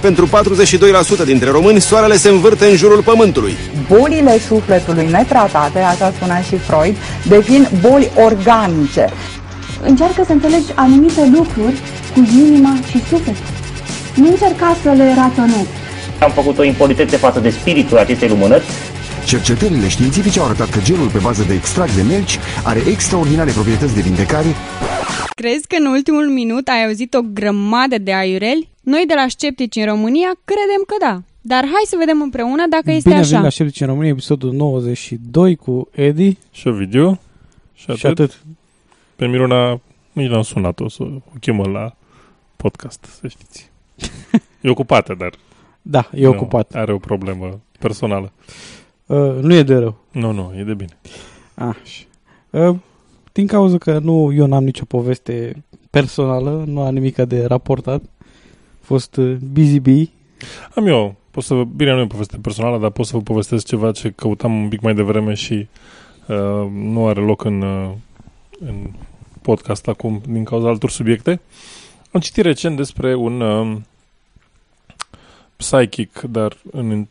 Pentru 42% dintre români, soarele se învârte în jurul pământului. Bolile sufletului netratate, așa spunea și Freud, devin boli organice. Încearcă să înțelegi anumite lucruri cu inima și sufletul. Nu încerca să le raționezi. Am făcut o impolitețe față de spiritul acestei lumânări. Cercetările științifice au arătat că gelul pe bază de extract de melci are extraordinare proprietăți de vindecare. Crezi că în ultimul minut ai auzit o grămadă de aiureli? Noi de la Sceptici în România credem că da. Dar hai să vedem împreună dacă este Bine așa. Bine la Sceptici în România, episodul 92 cu Edi. Și Ovidiu. Și atât. Și atât. Pe Miruna nici n-am sunat-o să o chemă la podcast, să știți. E ocupată, dar... Da, e nu, ocupat. Are o problemă personală. Uh, nu e de rău. Nu, nu, e de bine. Așa. Uh, din cauza că nu, eu n-am nicio poveste personală, nu am nimic de raportat. A fost uh, busy bee. Am eu. Pot să vă, bine, nu e o poveste personală, dar pot să vă povestesc ceva ce căutam un pic mai devreme și uh, nu are loc în, uh, în podcast acum din cauza altor subiecte. Am citit recent despre un uh, psychic, dar în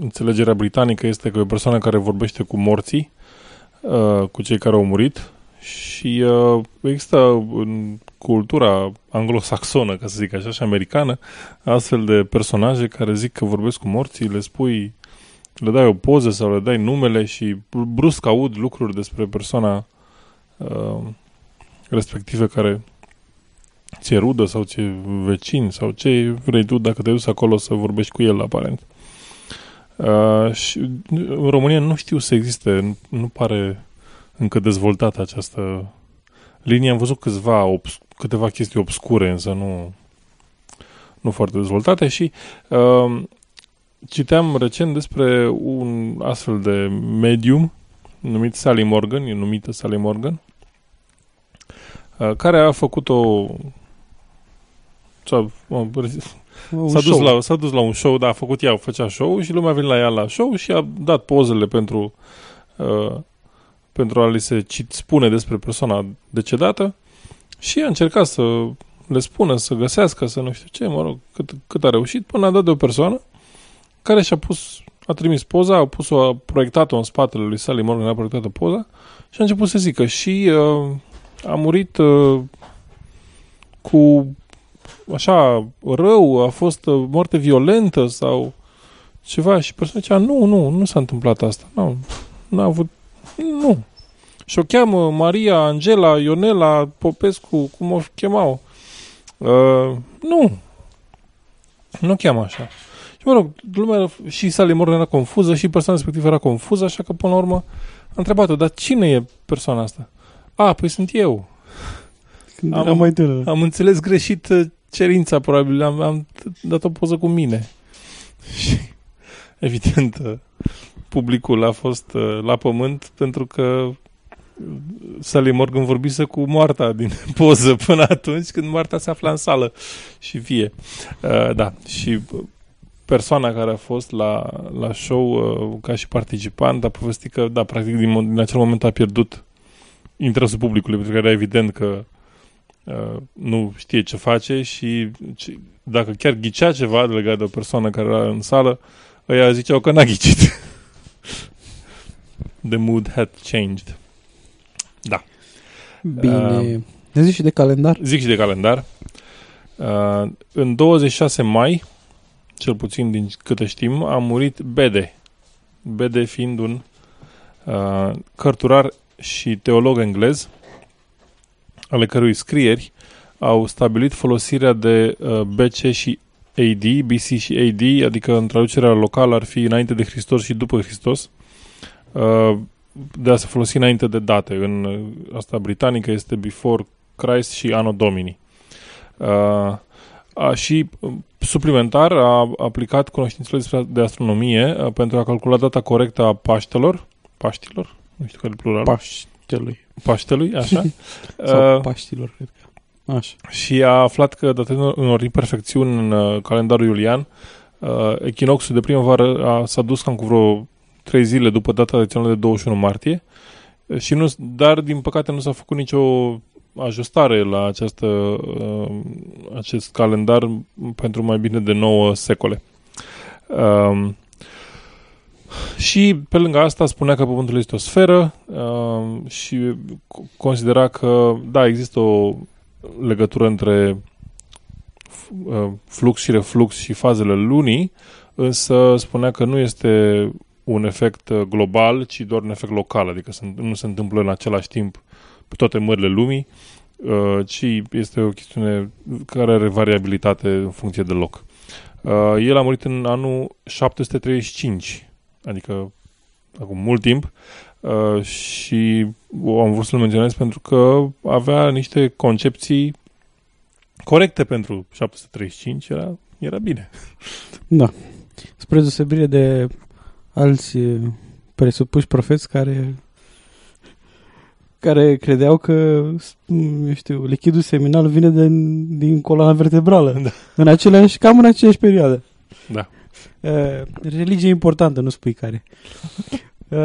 înțelegerea britanică este că e o persoană care vorbește cu morții, uh, cu cei care au murit și uh, există în cultura anglosaxonă, ca să zic așa, și americană, astfel de personaje care zic că vorbesc cu morții, le spui, le dai o poză sau le dai numele și brusc aud lucruri despre persoana uh, respective care ți-e rudă sau ți vecin sau ce vrei tu dacă te duci acolo să vorbești cu el, aparent. Uh, și în România nu știu să existe, nu, nu pare încă dezvoltată această linie. Am văzut câțiva obs- câteva chestii obscure, însă nu, nu foarte dezvoltate și uh, citeam recent despre un astfel de medium numit Sally Morgan, e numită Sally Morgan, uh, care a făcut o s-a, s-a, dus la, s-a dus la un show, da, a făcut ea, făcea show și lumea a venit la ea la show și a dat pozele pentru uh, pentru a li se cit, spune despre persoana decedată și a încercat să le spună, să găsească, să nu știu ce, mă rog, cât, cât a reușit, până a dat de o persoană care și-a pus, a trimis poza, a pus-o, a proiectat-o în spatele lui Sally Morgan, a proiectat o poza și a început să zică și uh, a murit uh, cu așa rău, a fost uh, moarte violentă sau ceva și persoana zicea, nu, nu, nu s-a întâmplat asta, nu, nu a avut, nu. Și o cheamă Maria, Angela, Ionela, Popescu, cum o chemau. Uh, nu. Nu o cheamă așa. Și mă rog, lumea și Sally Morgan era confuză și persoana respectivă era confuză, așa că până la urmă a întrebat-o, dar cine e persoana asta? A, păi sunt eu. Când am, mai tânăr. am înțeles greșit cerința, probabil. Am, am dat o poză cu mine. Și, evident, publicul a fost la pământ pentru că Sally Morgan vorbise cu Moarta din poză până atunci când Moarta se afla în sală și vie. Uh, da, și persoana care a fost la, la show uh, ca și participant a povestit că, da, practic din, din acel moment a pierdut interesul publicului, pentru că era evident că uh, nu știe ce face și ce, dacă chiar ghicea ceva legat de o persoană care era în sală, ăia ziceau că n-a ghicit. The mood had changed. Da. Bine. Uh, ne zici și de calendar? Zic și de calendar. Uh, în 26 mai, cel puțin din câte știm, a murit Bede. Bede fiind un uh, cărturar și teolog englez, ale cărui scrieri au stabilit folosirea de uh, BC și AD, BC și AD, adică în traducerea locală ar fi înainte de Hristos și după Hristos, uh, de a se folosi înainte de date. În asta britanică este Before Christ și Anno Domini. Uh, A, și uh, suplimentar a aplicat cunoștințele despre- de astronomie uh, pentru a calcula data corectă a Paștelor. Paștilor? Nu știu care e pluralul. Paștelui. Paștelui, așa. Sau Uh, Paștilor, cred că. Așa. și a aflat că datând unor imperfecțiuni în uh, calendarul iulian, uh, echinoxul de primăvară a, s-a dus cam cu vreo trei zile după data tradițională de 21 martie, uh, și nu, dar din păcate nu s-a făcut nicio ajustare la această, uh, acest calendar pentru mai bine de 9 secole. Um, și pe lângă asta spunea că Pământul este o sferă uh, și co- considera că, da, există o legătură între f- uh, flux și reflux și fazele lunii, însă spunea că nu este un efect uh, global, ci doar un efect local, adică se- nu se întâmplă în același timp pe toate mările lumii, uh, ci este o chestiune care are variabilitate în funcție de loc. Uh, El a murit în anul 735, adică acum mult timp, uh, și am vrut să-l menționez pentru că avea niște concepții corecte pentru 735, era, era bine. Da. Spre deosebire de alți eh, presupuși profeți care care credeau că, mm, eu știu, lichidul seminal vine din, din coloana vertebrală. Da. În aceleași, cam în aceeași perioadă. Da. Uh, religie importantă, nu spui care. Uh,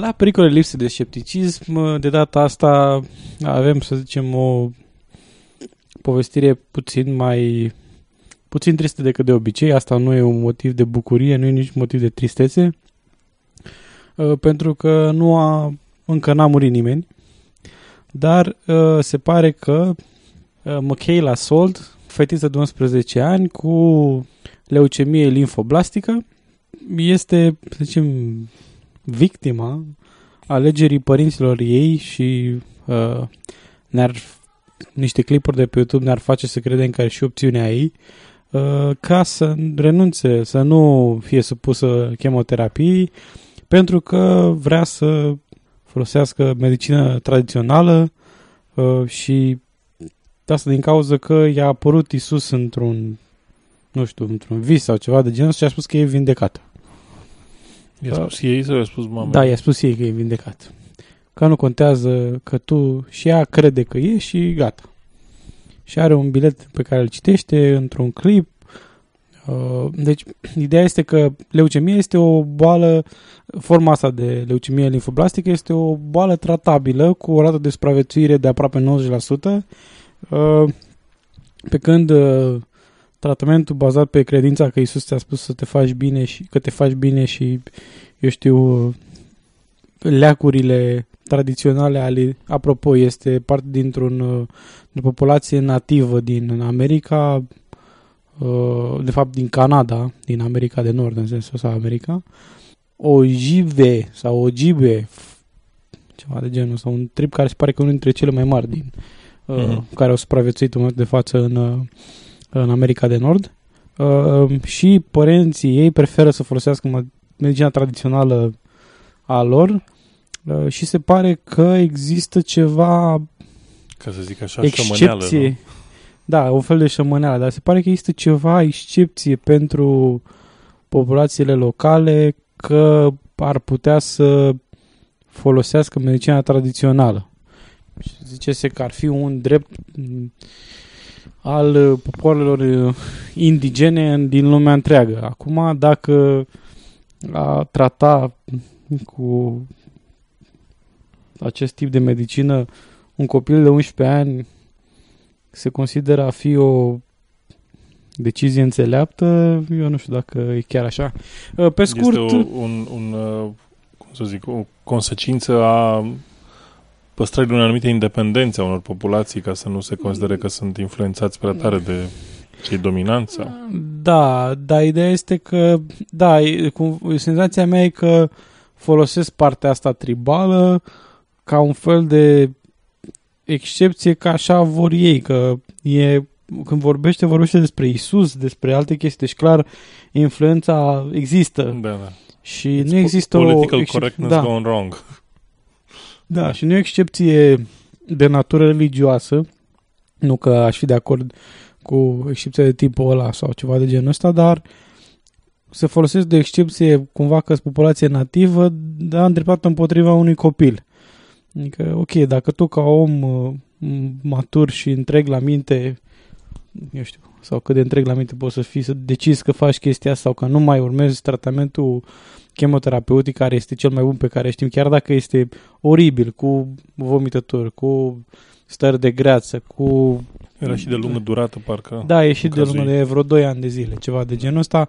la pericole lipse de scepticism, uh, de data asta avem, să zicem, o povestire puțin mai puțin tristă decât de obicei. Asta nu e un motiv de bucurie, nu e nici motiv de tristețe, uh, pentru că nu a, încă n-a murit nimeni, dar uh, se pare că uh, Michaela Salt, fetiță de 11 ani cu leucemie limfoblastică, este, să zicem, victima alegerii părinților ei și uh, ne-ar niște clipuri de pe YouTube ne-ar face să credem că are și opțiunea ei uh, ca să renunțe, să nu fie supusă chemoterapiei pentru că vrea să folosească medicină tradițională uh, și asta din cauza că i-a apărut Isus într-un nu știu, într-un vis sau ceva de genul și a spus că e vindecată. I-a spus ei sau i-a spus mama? Da, i-a spus ei că e vindecat. Că nu contează că tu și ea crede că e și gata. Și are un bilet pe care îl citește într-un clip. Uh, Deci, ideea este că leucemia este o boală, forma asta de leucemie limfoblastică este o boală tratabilă cu o rată de supraviețuire de aproape 90%, uh, pe când uh, tratamentul bazat pe credința că Isus ți-a spus să te faci bine și că te faci bine și eu știu leacurile tradiționale ale apropo este parte dintr-un uh, de populație nativă din America uh, de fapt din Canada, din America de Nord în sensul ăsta America ojive sau ojibe ceva de genul sau un trip care se pare că e unul dintre cele mai mari din uh, Mhm. care au supraviețuit în momentul de față în uh, în America de Nord uh, și părinții ei preferă să folosească mă- medicina tradițională a lor uh, și se pare că există ceva Ca să zic așa, șămâneală, excepție. nu? Da, un fel de șămâneală, dar se pare că există ceva excepție pentru populațiile locale că ar putea să folosească medicina tradițională. Și Zice-se că ar fi un drept m, al uh, popoarelor uh, indigene în- din lumea întreagă. Acum, dacă a trata cu acest tip de medicină un copil de 11 ani se consideră a fi o decizie înțeleaptă, eu nu știu dacă e chiar așa. Uh, Pe scurt, Este o, un, un, uh, cum să zic, o consecință a păstrării unei anumite independențe a unor populații ca să nu se considere că sunt influențați prea tare de cei dominanți sau... Da, dar ideea este că, da, e, cum, senzația mea e că folosesc partea asta tribală ca un fel de excepție că așa vor ei, că e, când vorbește, vorbește despre Isus, despre alte chestii, deci clar influența există. Da, da. Și It's nu există o... Political excep- correctness da. gone wrong. Da, și nu e o excepție de natură religioasă, nu că aș fi de acord cu excepția de tipul ăla sau ceva de genul ăsta, dar se folosesc de excepție cumva că populație nativă, dar îndreptată împotriva unui copil. Adică, ok, dacă tu ca om uh, matur și întreg la minte, eu știu, sau cât de întreg la minte poți să fii, să decizi că faci chestia asta sau că nu mai urmezi tratamentul chemoterapeutic care este cel mai bun pe care știm, chiar dacă este oribil, cu vomitători, cu stări de greață, cu... Era și de lungă durată, parcă. Da, e și de lungă, de vreo 2 ani de zile, ceva de genul ăsta.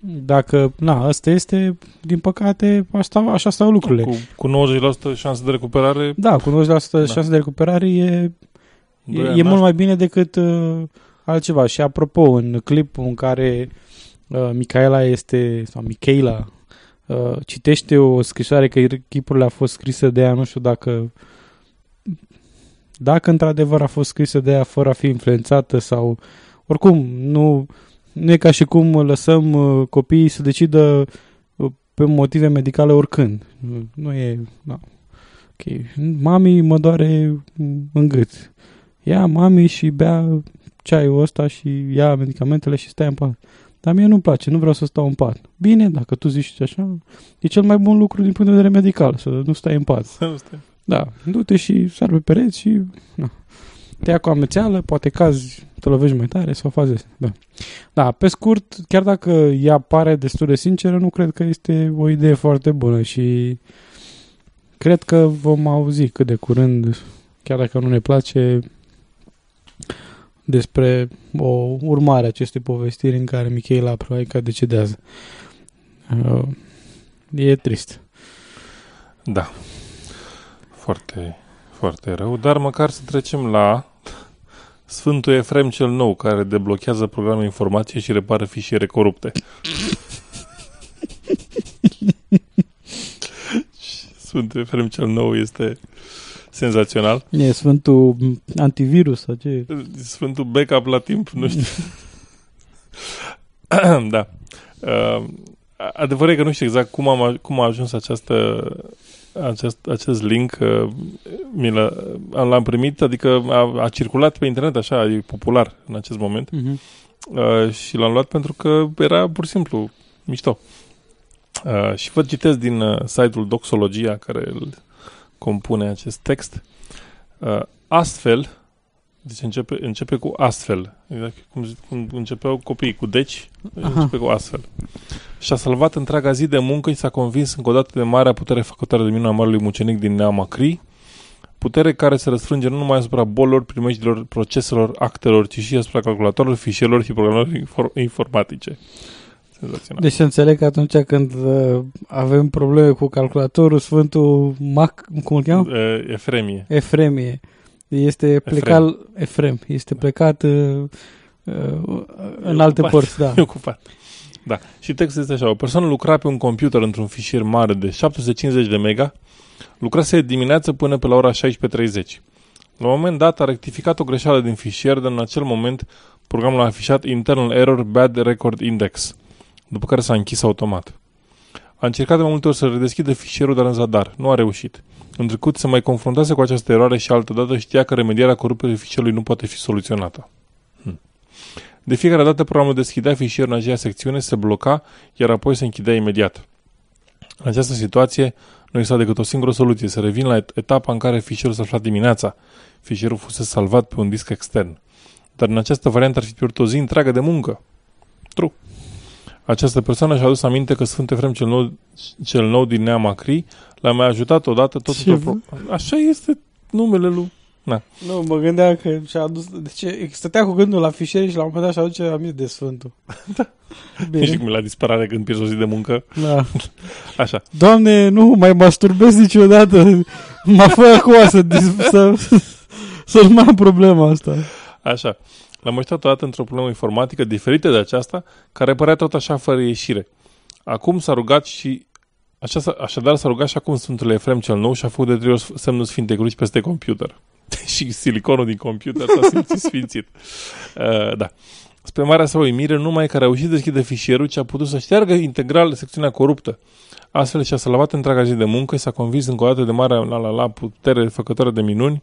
Dacă, na, asta este, din păcate, asta, așa stau lucrurile. Cu, cu 90% șansă de recuperare... Da, cu 90% da. șansă de recuperare e, e, e mult mai bine decât uh, altceva. Și apropo, în clipul în care uh, Micaela este, sau Michaela, uh, citește o scrisoare că chipurile a fost scrisă de ea, nu știu dacă dacă într-adevăr a fost scrisă de ea fără a fi influențată sau oricum, nu, nu e ca și cum lăsăm uh, copiii să decidă uh, pe motive medicale oricând. Nu e... Da. Ok. Mami mă doare în gât. Ia mami și bea ceaiul ăsta și ia medicamentele și stai în pat. Dar mie nu-mi place, nu vreau să stau în pat. Bine, dacă tu zici așa, e cel mai bun lucru din punct de vedere medical, să nu stai în pat. Să nu stai. Da, du-te și sar pe pereți și na. te ia cu amețeală, poate cazi, te lovești mai tare sau faci Da. da, pe scurt, chiar dacă ea pare destul de sinceră, nu cred că este o idee foarte bună și cred că vom auzi cât de curând, chiar dacă nu ne place, despre o urmare a acestei povestiri în care Michaela probabil că decedează. Uh, e trist. Da. Foarte, foarte rău, dar măcar să trecem la Sfântul Efrem cel Nou, care deblochează programe informație și repară fișiere corupte. Sfântul Efrem cel Nou este senzațional. E Sfântul Antivirus sau ce? Sfântul backup la timp, nu știu. da. Uh, adevărul e că nu știu exact cum, am, cum a ajuns această acest, acest link uh, mi l l-am primit, adică a, a circulat pe internet așa, e popular în acest moment uh-huh. uh, și l-am luat pentru că era pur și simplu mișto. Uh, și vă citesc din uh, site-ul Doxologia care îl compune acest text. Uh, astfel, deci începe, începe cu astfel. Exact cum, cum începeau copiii cu deci, Aha. începe cu astfel. Și-a salvat întreaga zi de muncă și s-a convins încă o dată de marea putere făcătoare de minune a marelui mucenic din Neama Cri, putere care se răsfrânge nu numai asupra bolilor, primejdilor, proceselor, actelor, ci și asupra calculatorilor, fișierilor și programelor informatice. Deci să înțeleg că atunci când uh, avem probleme cu calculatorul, Sfântul Mac, cum îl cheamă? Uh, Efremie. Efremie este plecat, Efrem, Efrem este plecat uh, uh, în alte ocupat. părți, da. E ocupat. Da. Și textul este așa. O persoană lucra pe un computer într-un fișier mare de 750 de mega, lucrase dimineață până pe la ora 16.30. La un moment dat a rectificat o greșeală din fișier, dar în acel moment programul a afișat internal error bad record index, după care s-a închis automat. A încercat de mai multe ori să redeschidă fișierul, dar în zadar. Nu a reușit. În trecut se mai confruntase cu această eroare și altădată știa că remedierea corupției fișierului nu poate fi soluționată. Hm. De fiecare dată programul deschidea fișierul în aceea secțiune, se bloca, iar apoi se închidea imediat. În această situație nu exista decât o singură soluție, să revin la etapa în care fișierul s-a aflat dimineața. Fișierul fusese salvat pe un disc extern. Dar în această variantă ar fi pierdut o zi întreagă de muncă. True. Această persoană și-a adus aminte că Sfântul Efrem cel nou, cel nou din Neamacri l-a mai ajutat odată tot Ce... Pro... Așa este numele lui. Na. Nu, mă gândeam că și-a adus... Deci stătea cu gândul la fișiere și la un moment dat și-a aduce aminte de Sfântul. da. Bine. Și cum la disperare când pierzi o zi de muncă. Da. Așa. Doamne, nu mai masturbez niciodată. Mă fă acum să, să, să nu mai am problema asta. Așa. L-am uitat odată într-o problemă informatică diferită de aceasta, care părea tot așa fără ieșire. Acum s-a rugat și Așa, așadar s-a rugat și acum Sfântul Efrem cel Nou și a făcut de trei ori semnul Sfintei Cruci peste computer. și siliconul din computer s-a simțit sfințit. Uh, da. Spre marea sa uimire, numai că a reușit să deschide fișierul, ce a putut să șteargă integral secțiunea coruptă. Astfel și-a salvat întreaga zi de muncă și s-a convins încă o dată de marea la, la, la putere făcătoare de minuni.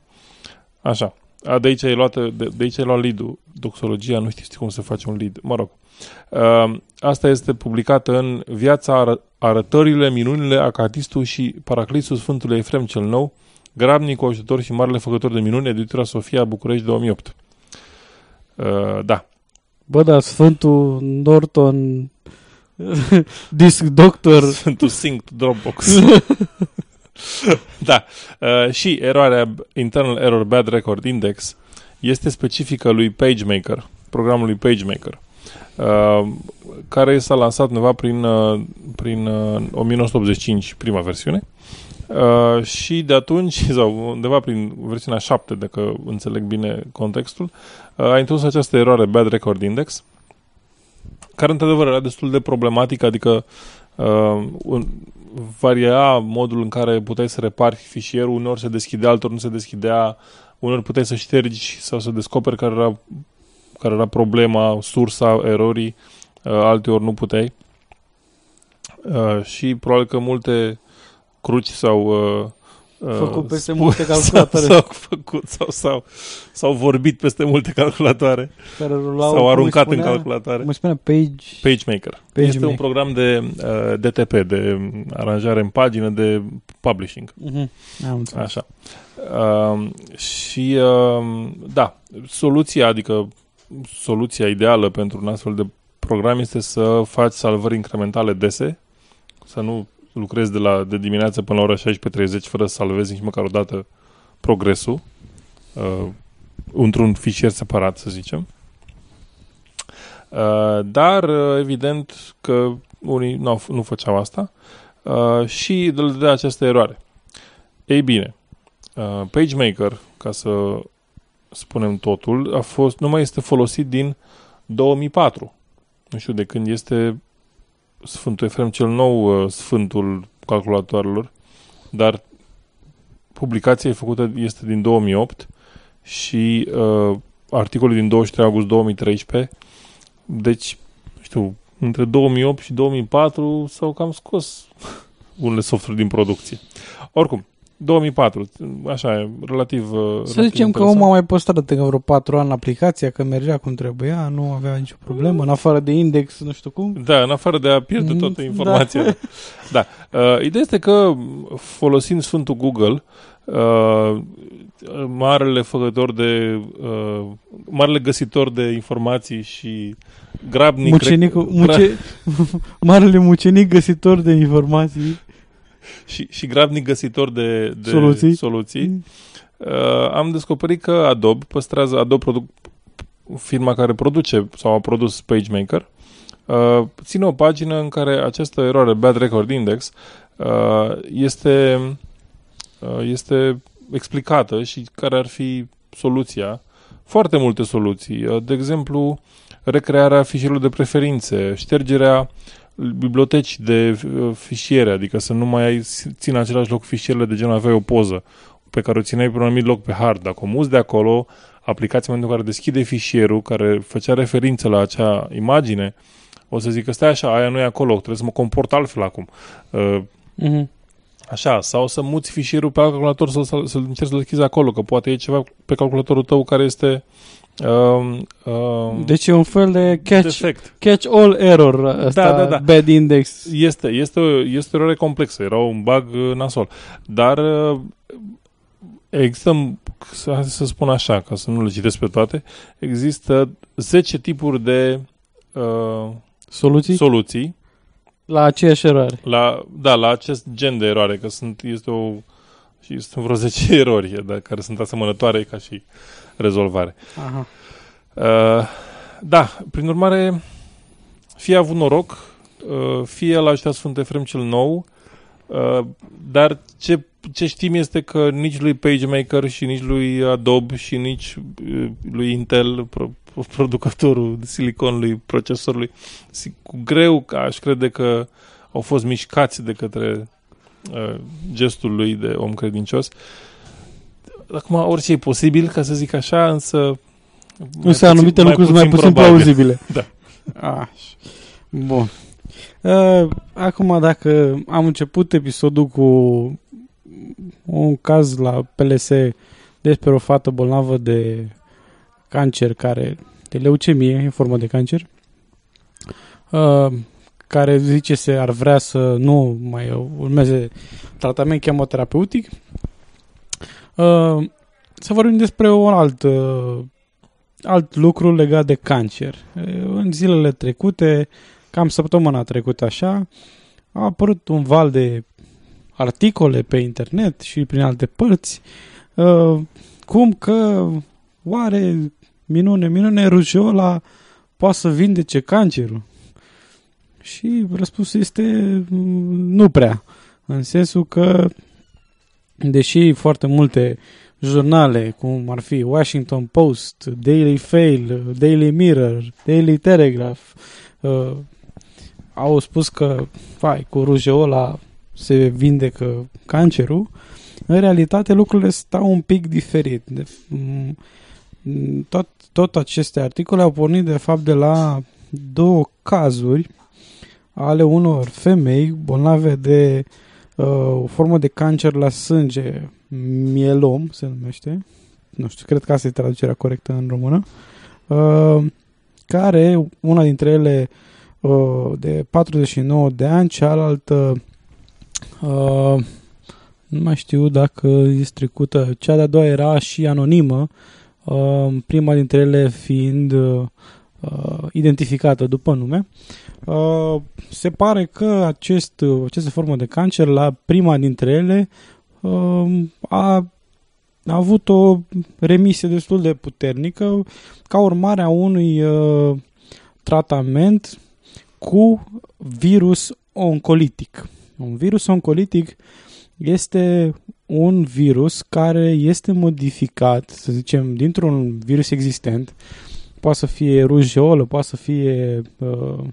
Așa. A, de aici ai luat, de, de aici ai luat lead-ul. Doxologia, nu știu cum să faci un lead. Mă rog. Uh, asta este publicată în Viața ară, arătările, minunile, Acatistul și Paraclisul Sfântului Efrem cel Nou, Grabnic, ajutor și marele făcător de minuni, editura Sofia București 2008. Uh, da. Bă, da, Sfântul Norton Disc Doctor Sfântul Sync Dropbox Da. Uh, și eroarea Internal Error Bad Record Index este specifică lui PageMaker, programului PageMaker, uh, care s-a lansat undeva prin, uh, prin uh, 1985, prima versiune, Uh, și de atunci, sau undeva prin versiunea 7, dacă înțeleg bine contextul, uh, a introdus această eroare Bad Record Index, care într-adevăr era destul de problematică, adică uh, un, varia modul în care puteai să repari fișierul, uneori se deschidea, altor nu se deschidea, uneori puteai să ștergi sau să descoperi care era, care era problema, sursa erorii, uh, alteori nu puteai. Uh, și probabil că multe cruci sau uh, făcut peste multe calculatoare. S-au făcut sau s-au, s-au vorbit peste multe calculatoare. Care rulau, s-au aruncat spunea, în calculatoare. Cum spunea Page... PageMaker. Page este Maker. un program de uh, DTP, de aranjare în pagină, de publishing. Mhm. Am înțeles. Așa. Uh, și, uh, da, soluția, adică soluția ideală pentru un astfel de program este să faci salvări incrementale dese, să nu lucrezi de, la, de dimineață până la ora 16.30 fără să salvezi nici măcar o dată progresul uh, într-un fișier separat, să zicem. Uh, dar, uh, evident că unii nu, nu făceau asta uh, și de, de această eroare. Ei bine, uh, PageMaker, ca să spunem totul, a fost, nu mai este folosit din 2004. Nu știu de când este Sfântul Efrem cel Nou, uh, Sfântul calculatoarelor, dar publicația făcută este din 2008 și uh, articolul din 23 august 2013. Deci, nu știu, între 2008 și 2004 s-au cam scos unele softuri din producție. Oricum, 2004, așa e, relativ uh, Să relativ zicem că interesant. omul a mai păstrat încă vreo 4 ani aplicația, că mergea cum trebuia, nu avea nicio problemă, în afară de index, nu știu cum. Da, în afară de a pierde Mm, toată informația. Da. da. Uh, ideea este că folosind Sfântul Google, uh, marele făcător de uh, marele găsitor de informații și grabnic Mucenicul, rec- muce, marele mucenic găsitor de informații. Și, și grabnic găsitor de, de Soluții. soluții uh, am descoperit că Adobe păstrează, Adobe produc, firma care produce sau a produs PageMaker, uh, ține o pagină în care această eroare Bad Record Index uh, este, uh, este explicată și care ar fi soluția. Foarte multe soluții. Uh, de exemplu, recrearea fișierului de preferințe, ștergerea biblioteci de uh, fișiere, adică să nu mai ai, țin în același loc fișierele de genul aveai o poză pe care o țineai pe un anumit loc pe hard. Dacă o muți de acolo, aplicația în momentul în care deschide fișierul care făcea referință la acea imagine, o să zică, stai așa, aia nu e acolo, trebuie să mă comport altfel acum. Uh, Mhm. Așa, sau să muți fișierul pe alt calculator să-l, să-l, să-l încerci să-l deschizi acolo, că poate e ceva pe calculatorul tău care este um, um, Deci e un fel de catch, defect. catch all error ăsta, Da, da, da. bad index. Este, este, o, este o eroare complexă, era un bug uh, nasol. Dar uh, există, să, să spun așa, ca să nu le citesc pe toate, există 10 tipuri de uh, Soluții? soluții La aceeași eroare. la, da, la acest gen de eroare, că sunt, este o, și sunt vreo 10 erori da, care sunt asemănătoare ca și rezolvare. Aha. Uh, da, prin urmare, fie a avut noroc, uh, fie l-a ajutat Sfântul Efrem cel Nou, uh, dar ce, ce știm este că nici lui PageMaker și nici lui Adobe și nici uh, lui Intel, pro, producătorul siliconului, procesorului, si- cu greu că aș crede că au fost mișcați de către uh, gestul lui de om credincios. Acum, orice e posibil, ca să zic așa, însă Însă anumite lucruri sunt mai puțin probabil. plauzibile. Da. Așa. Bun. Uh, acum, dacă am început episodul cu un caz la PLS despre o fată bolnavă de cancer care de leucemie în formă de cancer uh, care zice se ar vrea să nu mai urmeze tratament chemoterapeutic uh, să vorbim despre un alt uh, alt lucru legat de cancer. În zilele trecute, cam săptămâna trecută așa, a apărut un val de articole pe internet și prin alte părți, uh, cum că oare minune, minune, rujola poate să vindece cancerul? Și răspunsul este mm, nu prea, în sensul că deși foarte multe jurnale, cum ar fi Washington Post, Daily Fail, Daily Mirror, Daily Telegraph, uh, au spus că, vai, cu rujeola se vindecă cancerul, în realitate lucrurile stau un pic diferit. De, m- tot, tot aceste articole au pornit de fapt de la două cazuri ale unor femei bolnave de uh, o formă de cancer la sânge mielom se numește, nu știu, cred că asta e traducerea corectă în română, uh, care, una dintre ele uh, de 49 de ani, cealaltă uh, nu mai știu dacă este trecută, cea de-a doua era și anonimă, uh, prima dintre ele fiind uh, identificată după nume. Uh, se pare că acest, aceste formă de cancer, la prima dintre ele, Um, a, a avut o remisie destul de puternică ca urmare a unui uh, tratament cu virus oncolitic. Un virus oncolitic este un virus care este modificat, să zicem, dintr-un virus existent. Poate să fie rujeolă, poate să fie uh,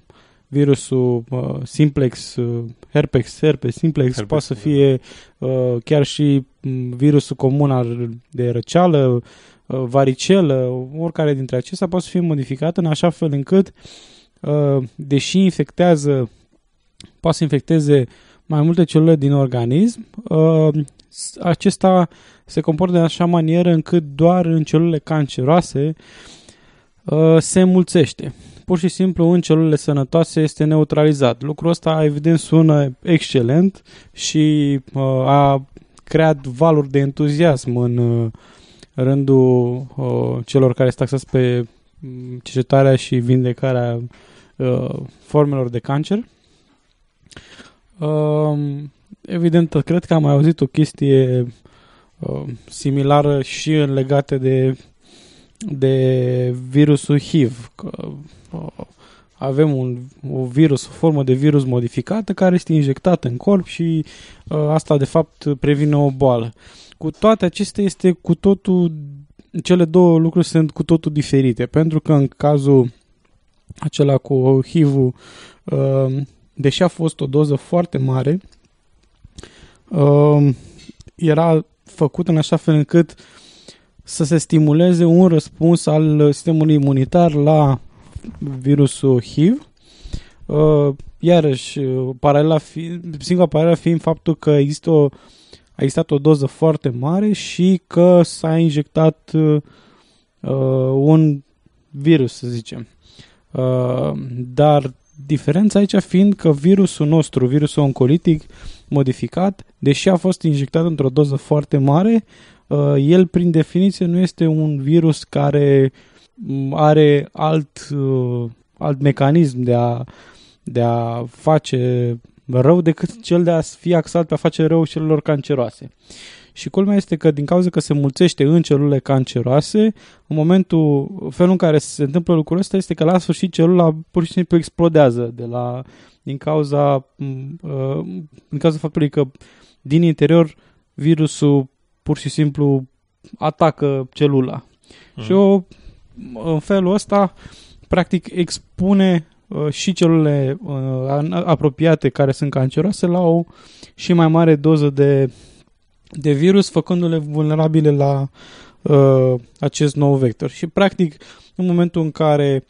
virusul uh, simplex, uh, herpes, herpes simplex, herpes, poate să da. fie uh, chiar și mm, virusul comun al de răceală, uh, varicelă, oricare dintre acestea poate să fie modificat în așa fel încât, uh, deși infectează, poate să infecteze mai multe celule din organism, uh, acesta se comportă de așa manieră încât doar în celulele canceroase uh, se mulțește pur și simplu în celulele sănătoase este neutralizat. Lucrul ăsta evident sună excelent și uh, a creat valuri de entuziasm în uh, rândul uh, celor care staxați pe mm, cercetarea și vindecarea uh, formelor de cancer. Uh, evident, cred că am mai auzit o chestie uh, similară și legată de de virusul HIV. Că avem un, un virus, o formă de virus modificată care este injectată în corp și uh, asta de fapt previne o boală. Cu toate acestea este cu totul, cele două lucruri sunt cu totul diferite, pentru că în cazul acela cu HIV-ul, uh, deși a fost o doză foarte mare, uh, era făcut în așa fel încât să se stimuleze un răspuns al sistemului imunitar la virusul HIV. Uh, iarăși, uh, paralela fi, singura paralela fiind faptul că există o, a existat o doză foarte mare și că s-a injectat uh, un virus, să zicem. Uh, dar diferența aici fiind că virusul nostru, virusul oncolitic modificat, deși a fost injectat într-o doză foarte mare, uh, el prin definiție nu este un virus care uh, are alt, uh, alt mecanism de a, de a face rău decât cel de a fi axat pe a face rău celulor canceroase. Și culmea este că din cauza că se mulțește în celulele canceroase, în momentul, felul în care se întâmplă lucrul ăsta este că la sfârșit celula pur și simplu explodează de la, din cauza, uh, din cauza faptului că din interior virusul pur și simplu atacă celula. Mm. Și o în felul ăsta, practic, expune uh, și celulele uh, apropiate care sunt canceroase la o și mai mare doză de, de virus, făcându-le vulnerabile la uh, acest nou vector. Și, practic, în momentul în care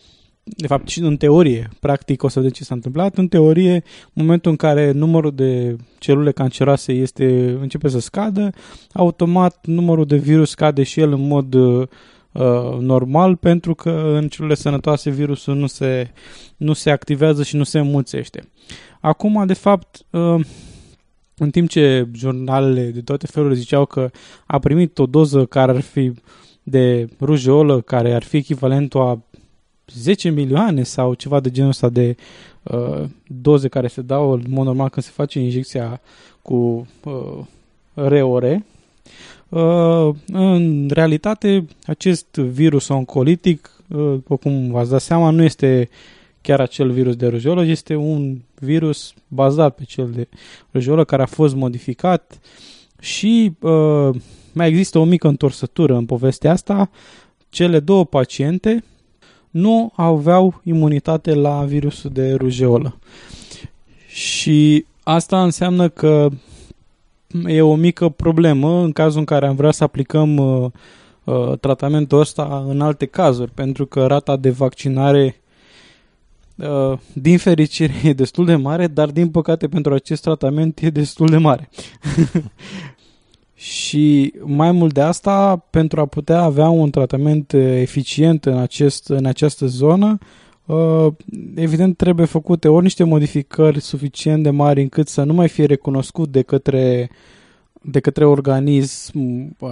de fapt și în teorie, practic o să vedem ce s-a întâmplat, în teorie, în momentul în care numărul de celule canceroase este, începe să scadă, automat numărul de virus scade și el în mod uh, normal pentru că în celulele sănătoase virusul nu se, nu se activează și nu se înmulțește. Acum, de fapt, uh, în timp ce jurnalele de toate felurile ziceau că a primit o doză care ar fi de rujeolă, care ar fi echivalentul a 10 milioane sau ceva de genul ăsta de uh, doze care se dau în mod normal când se face injecția cu uh, reore. Uh, în realitate, acest virus oncolitic, uh, după cum v-ați dat seama, nu este chiar acel virus de rujeolă, este un virus bazat pe cel de rujeolă care a fost modificat și uh, mai există o mică întorsătură în povestea asta. Cele două paciente nu aveau imunitate la virusul de rujeolă. Și asta înseamnă că e o mică problemă în cazul în care am vrea să aplicăm uh, uh, tratamentul ăsta în alte cazuri, pentru că rata de vaccinare uh, din fericire e destul de mare, dar din păcate pentru acest tratament e destul de mare. Și mai mult de asta, pentru a putea avea un tratament eficient în, acest, în această zonă, uh, evident trebuie făcute ori niște modificări suficient de mari încât să nu mai fie recunoscut de către, de către organism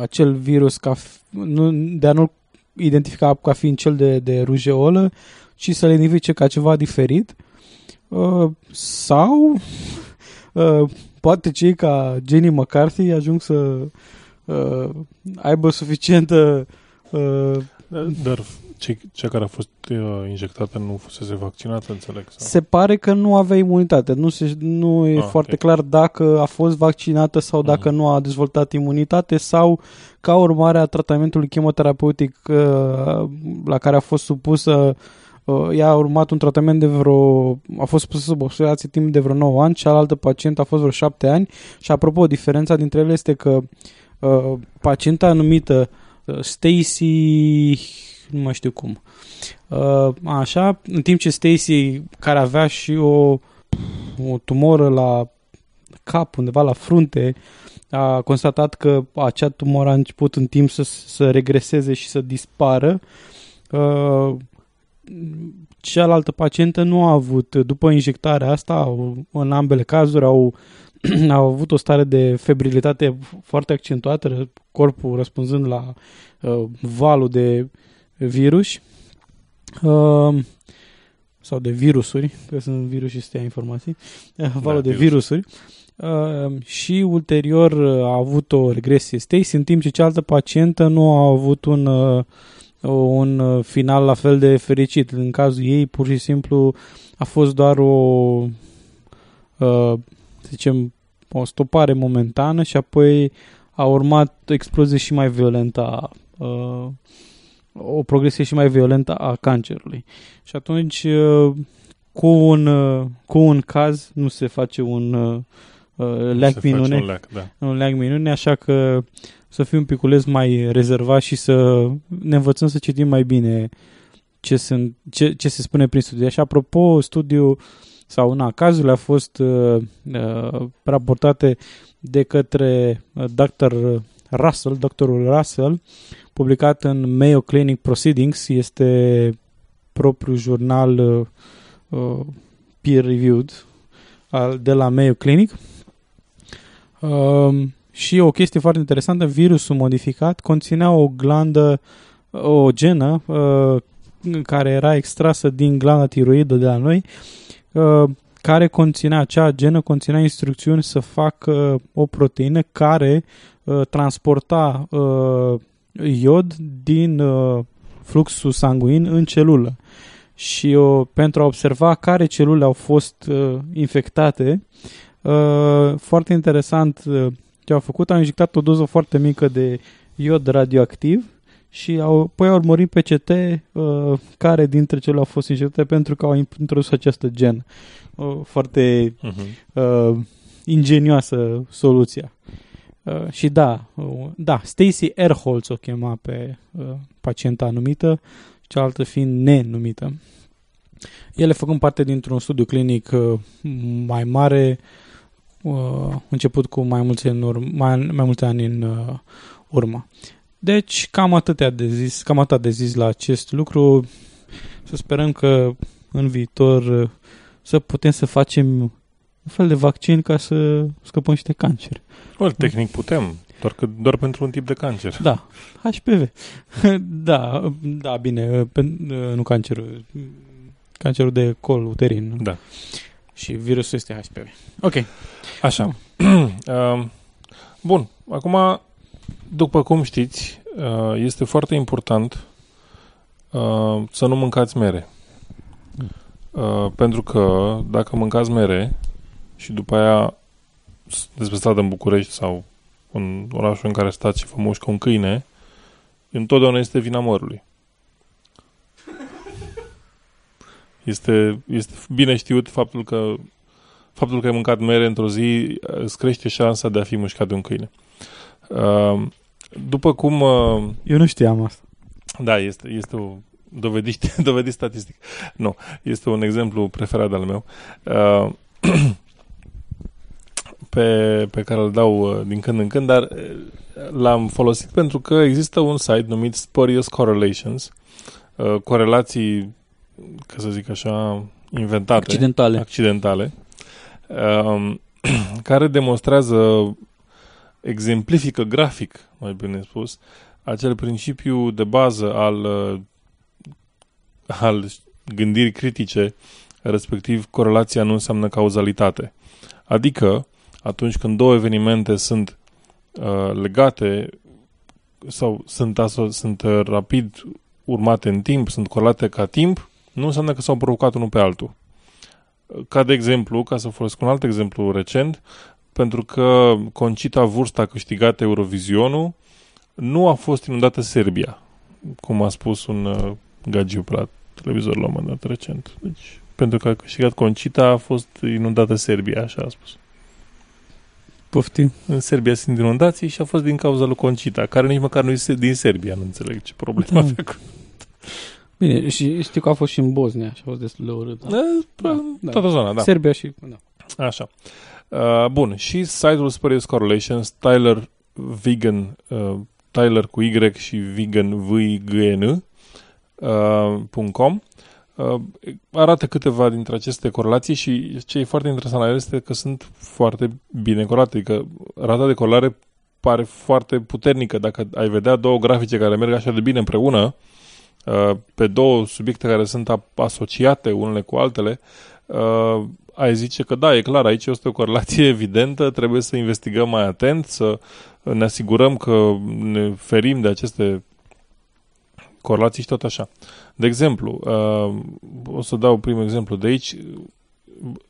acel virus ca, nu, de a nu identifica ca fiind cel de, de rujeolă, ci să le identifice ca ceva diferit. Uh, sau uh, poate cei ca Jenny McCarthy ajung să uh, aibă suficientă... Uh, Dar cei, cea care a fost uh, injectată nu fusese vaccinată, înțeleg? Sau? Se pare că nu avea imunitate. Nu, se, nu e ah, foarte okay. clar dacă a fost vaccinată sau dacă mm. nu a dezvoltat imunitate sau ca urmare a tratamentului chemoterapeutic uh, la care a fost supusă Uh, ea a urmat un tratament de vreo... a fost pusă sub observație timp de vreo 9 ani, cealaltă pacient a fost vreo 7 ani și apropo, diferența dintre ele este că uh, pacienta numită uh, Stacy nu mai știu cum. Uh, așa, în timp ce Stacy, care avea și o, o tumoră la cap, undeva la frunte, a constatat că acea tumoră a început în timp să, să regreseze și să dispară. Uh, cealaltă pacientă nu a avut, după injectarea asta, în ambele cazuri au, au avut o stare de febrilitate foarte accentuată, corpul răspunzând la uh, valul de virus uh, sau de virusuri, că sunt virus și stea informații, uh, valul da, de virus. virusuri. Uh, și ulterior uh, a avut o regresie Stacy, în timp ce cealaltă pacientă nu a avut un uh, un uh, final la fel de fericit. În cazul ei, pur și simplu, a fost doar o, uh, să zicem, o stopare momentană și apoi a urmat o explozie și mai violentă a, uh, o progresie și mai violentă a cancerului. Și atunci, cu un, cu un caz nu se face un leac minune. Un leac, da. un leac minune, așa că să fim un piculeț mai rezervat și să ne învățăm să citim mai bine ce, sunt, ce, ce se spune prin studiu. Și apropo, studiu sau na, cazurile au fost uh, uh, raportate de către uh, Dr. Russell, doctorul Russell, publicat în Mayo Clinic Proceedings, este propriul jurnal uh, uh peer-reviewed de la Mayo Clinic. Uh, și o chestie foarte interesantă, virusul modificat conținea o glandă, o genă uh, care era extrasă din glanda tiroidă de la noi, uh, care conținea, acea genă conținea instrucțiuni să facă o proteină care uh, transporta uh, iod din uh, fluxul sanguin în celulă. Și uh, pentru a observa care celule au fost uh, infectate, uh, foarte interesant, uh, ce au făcut, au injectat o doză foarte mică de iod radioactiv și au, apoi au urmărit pe CT uh, care dintre cele au fost injectate pentru că au introdus această gen. Uh, foarte uh-huh. uh, ingenioasă soluția. Uh, și da, uh, da, Stacy Erholz o chema pe uh, pacienta anumită, cealaltă fiind nenumită. Ele făcând parte dintr-un studiu clinic uh, mai mare, uh, început cu mai mulți, în urmă, mai, mai mulți ani în uh, urmă. Deci, cam atâtea de zis, cam atât de zis la acest lucru. Să sperăm că în viitor uh, să putem să facem un fel de vaccin ca să scăpăm și de cancer. Well, tehnic putem, doar, că, doar pentru un tip de cancer. Da, HPV. da, da, bine, pe, nu cancerul, cancerul de col uterin. Da. Și virusul este HPV. Ok. Așa. Uh, Bun, acum, după cum știți, uh, este foarte important uh, să nu mâncați mere. Uh, pentru că dacă mâncați mere și după aia despre stradă în București sau în orașul în care stați și vă mușcă un câine, întotdeauna este vina mărului. Este, este bine știut faptul că faptul că ai mâncat mere într-o zi îți crește șansa de a fi mușcat de un câine. Uh, după cum... Uh, Eu nu știam asta. Da, este, este o dovedit, dovedit statistic. Nu, este un exemplu preferat al meu. Uh, pe, pe care îl dau uh, din când în când, dar uh, l-am folosit pentru că există un site numit Spurious Correlations, uh, corelații, ca să zic așa, inventate. Accidentale. Accidentale. Uh, care demonstrează, exemplifică grafic, mai bine spus, acel principiu de bază al, uh, al gândirii critice, respectiv corelația nu înseamnă cauzalitate. Adică, atunci când două evenimente sunt uh, legate sau sunt, aso- sunt uh, rapid urmate în timp, sunt corelate ca timp, nu înseamnă că s-au provocat unul pe altul. Ca de exemplu, ca să folosesc un alt exemplu recent, pentru că Concita Vurst a câștigat Eurovizionul, nu a fost inundată Serbia, cum a spus un uh, gagiu pe la televizor la un moment dat recent. Deci, pentru că a câștigat Concita, a fost inundată Serbia, așa a spus. Poftim. În Serbia sunt inundații și a fost din cauza lui Concita, care nici măcar nu este din Serbia, nu înțeleg ce problemă Da. avea cu... Bine, și știu că a fost și în Bosnia și a fost destul de urât. Da, da, toată zona, da. Serbia și... Da. Așa. Uh, bun, și site-ul Spurious Correlations, Tyler Vegan, uh, Tyler cu Y și Vegan, v i g n uh, .com uh, arată câteva dintre aceste corelații și ce e foarte interesant la ele este că sunt foarte bine corelate, adică rata de corelare pare foarte puternică. Dacă ai vedea două grafice care merg așa de bine împreună, uh, pe două subiecte care sunt a- asociate unele cu altele, uh, ai zice că da, e clar, aici este o corelație evidentă, trebuie să investigăm mai atent, să ne asigurăm că ne ferim de aceste corelații și tot așa. De exemplu, uh, o să dau primul exemplu de aici,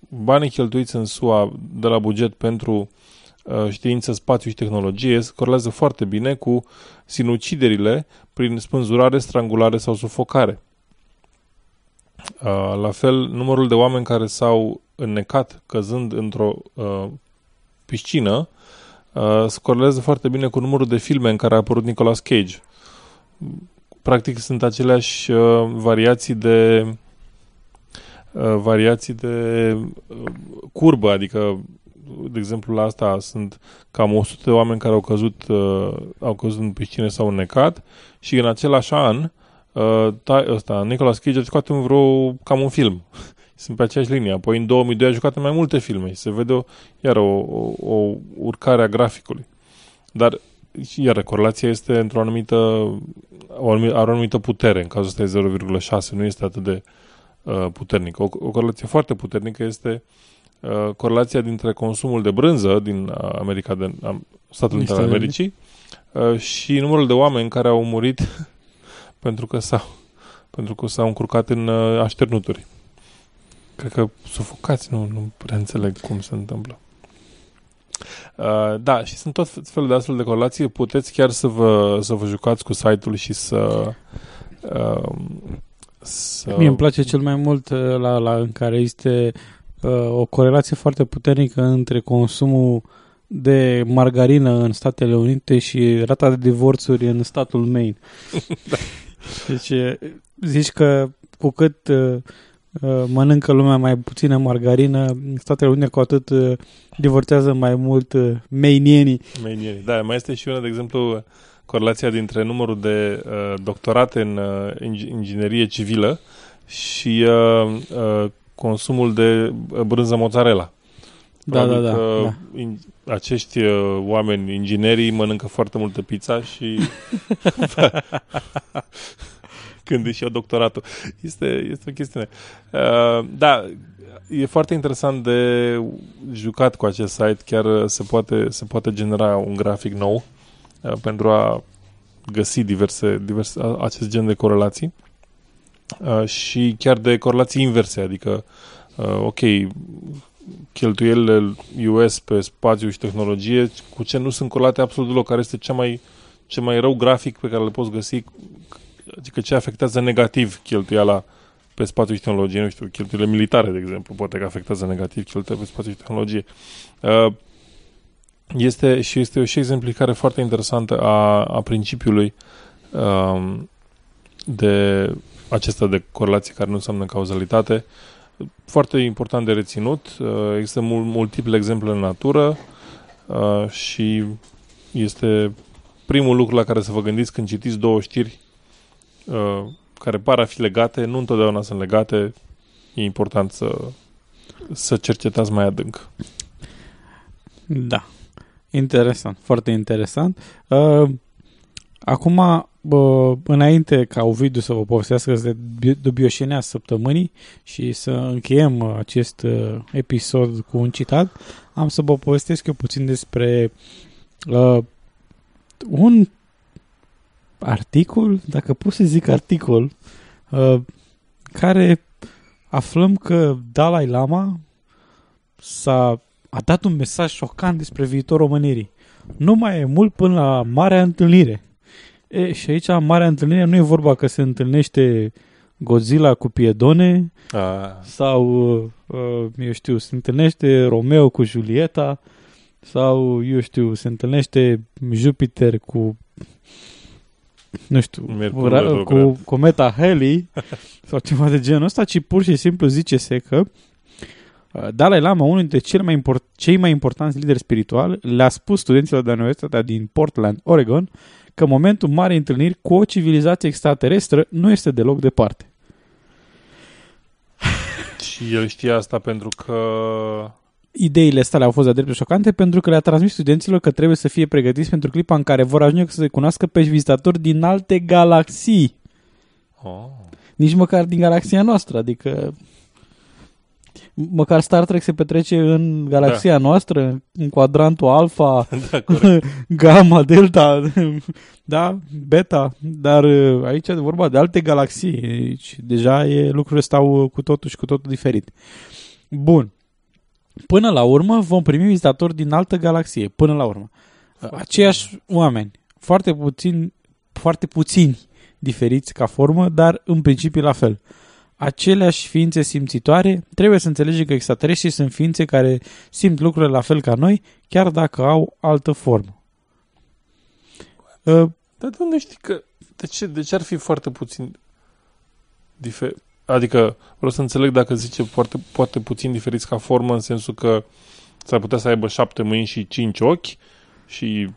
banii cheltuiți în SUA de la buget pentru uh, știință, spațiu și tehnologie se corelează foarte bine cu sinuciderile prin spânzurare, strangulare sau sufocare. Uh, la fel, numărul de oameni care s-au înnecat căzând într-o uh, piscină uh, se corelează foarte bine cu numărul de filme în care a apărut Nicolas Cage. Practic sunt aceleași uh, variații de uh, variații de uh, curbă, adică de exemplu la asta sunt cam 100 de oameni care au căzut, uh, au căzut în piscine sau înnecat și în același an uh, ta, ăsta, Nicolas Cage a jucat în vreo, cam un film. Sunt pe aceeași linie. Apoi în 2002 a jucat în mai multe filme și se vede o, iar o, o, o urcare a graficului. Dar iar corelația este într-o anumită, o anumită, are o anumită putere. În cazul ăsta e 0,6, nu este atât de uh, puternică. O, o corelație foarte puternică este uh, corelația dintre consumul de brânză din uh, America, de, uh, Statele Unite ale Statele Americii uh, și numărul de oameni care au murit pentru că s-au, pentru că s-au încurcat în uh, așternuturi. Cred că sufocați, nu, nu prea înțeleg cum se întâmplă. Uh, da, și sunt tot felul de astfel de corelații. Puteți chiar să vă, să vă jucați cu site-ul și să... Uh, să... Mie îmi place cel mai mult uh, la, la în care este uh, o corelație foarte puternică între consumul de margarină în Statele Unite și rata de divorțuri în statul Maine. da. Deci uh, zici că cu cât uh, uh, mănâncă lumea mai puțină margarină, Statele Unite cu atât uh, divorțează mai mult uh, meinienii. Meinienii. Da, mai este și una, de exemplu, corelația dintre numărul de uh, doctorate în uh, inginerie civilă și uh, uh, consumul de brânză mozzarella. Da, Probabil da, da, că da. In, acești uh, oameni, inginerii, mănâncă foarte multă pizza și când își iau doctoratul. Este, este o chestiune. Uh, da, e foarte interesant de jucat cu acest site. Chiar se poate, se poate genera un grafic nou uh, pentru a găsi diverse, diverse acest gen de corelații uh, și chiar de corelații inverse, adică uh, ok, cheltuielile US pe spațiu și tehnologie cu ce nu sunt corelate absolut deloc, care este cea mai, cel mai rău grafic pe care le poți găsi, adică ce afectează negativ cheltuiala pe spațiu și tehnologie, nu știu, cheltuielile militare, de exemplu, poate că afectează negativ cheltuielile pe spațiu și tehnologie. Uh, este și este o și exemplificare foarte interesantă a, a principiului um, de acesta de corelație care nu înseamnă cauzalitate. Foarte important de reținut. Uh, există mul- multiple exemple în natură uh, și este primul lucru la care să vă gândiți când citiți două știri uh, care par a fi legate, nu întotdeauna sunt legate. E important să, să cercetați mai adânc. Da. Interesant, foarte interesant. Uh, acum, uh, înainte ca Ovidiu să vă povestească de dubioșenea săptămânii și să încheiem acest uh, episod cu un citat, am să vă povestesc eu puțin despre uh, un articol, dacă pot să zic articol, uh, care aflăm că Dalai Lama s-a a dat un mesaj șocant despre viitorul omenirii. Nu mai e mult până la marea întâlnire. E, și aici, marea întâlnire, nu e vorba că se întâlnește Godzilla cu Piedone A. sau, uh, eu știu, se întâlnește Romeo cu Julieta sau, eu știu, se întâlnește Jupiter cu nu știu, Mercur, cu cometa Halley sau ceva de genul ăsta, ci pur și simplu zice-se că Dalai Lama, unul dintre cei mai, import, cei mai importanți lideri spirituali, le-a spus studenților de la Universitatea din Portland, Oregon, că momentul marii întâlniri cu o civilizație extraterestră nu este deloc departe. Și el știa asta pentru că... Ideile astea au fost de dreptul șocante pentru că le-a transmis studenților că trebuie să fie pregătiți pentru clipa în care vor ajunge să se cunoască pe vizitatori din alte galaxii. Oh. Nici măcar din galaxia noastră, adică măcar Star Trek se petrece în galaxia da. noastră, în cuadrantul alfa, da, gamma, delta, da, beta, dar uh, aici e vorba de alte galaxii. Deci, deja e, lucrurile stau cu totul și cu totul diferit. Bun. Până la urmă vom primi vizitatori din altă galaxie. Până la urmă. Foarte Aceiași oameni. Foarte puțini, foarte puțini diferiți ca formă, dar în principiu la fel aceleași ființe simțitoare, trebuie să înțelegem că extraterestrii sunt ființe care simt lucrurile la fel ca noi, chiar dacă au altă formă. Uh, Dar de unde știi că... De ce, de ce ar fi foarte puțin difer... Adică vreau să înțeleg dacă zice foarte, poate puțin diferiți ca formă în sensul că s-ar putea să aibă șapte mâini și cinci ochi și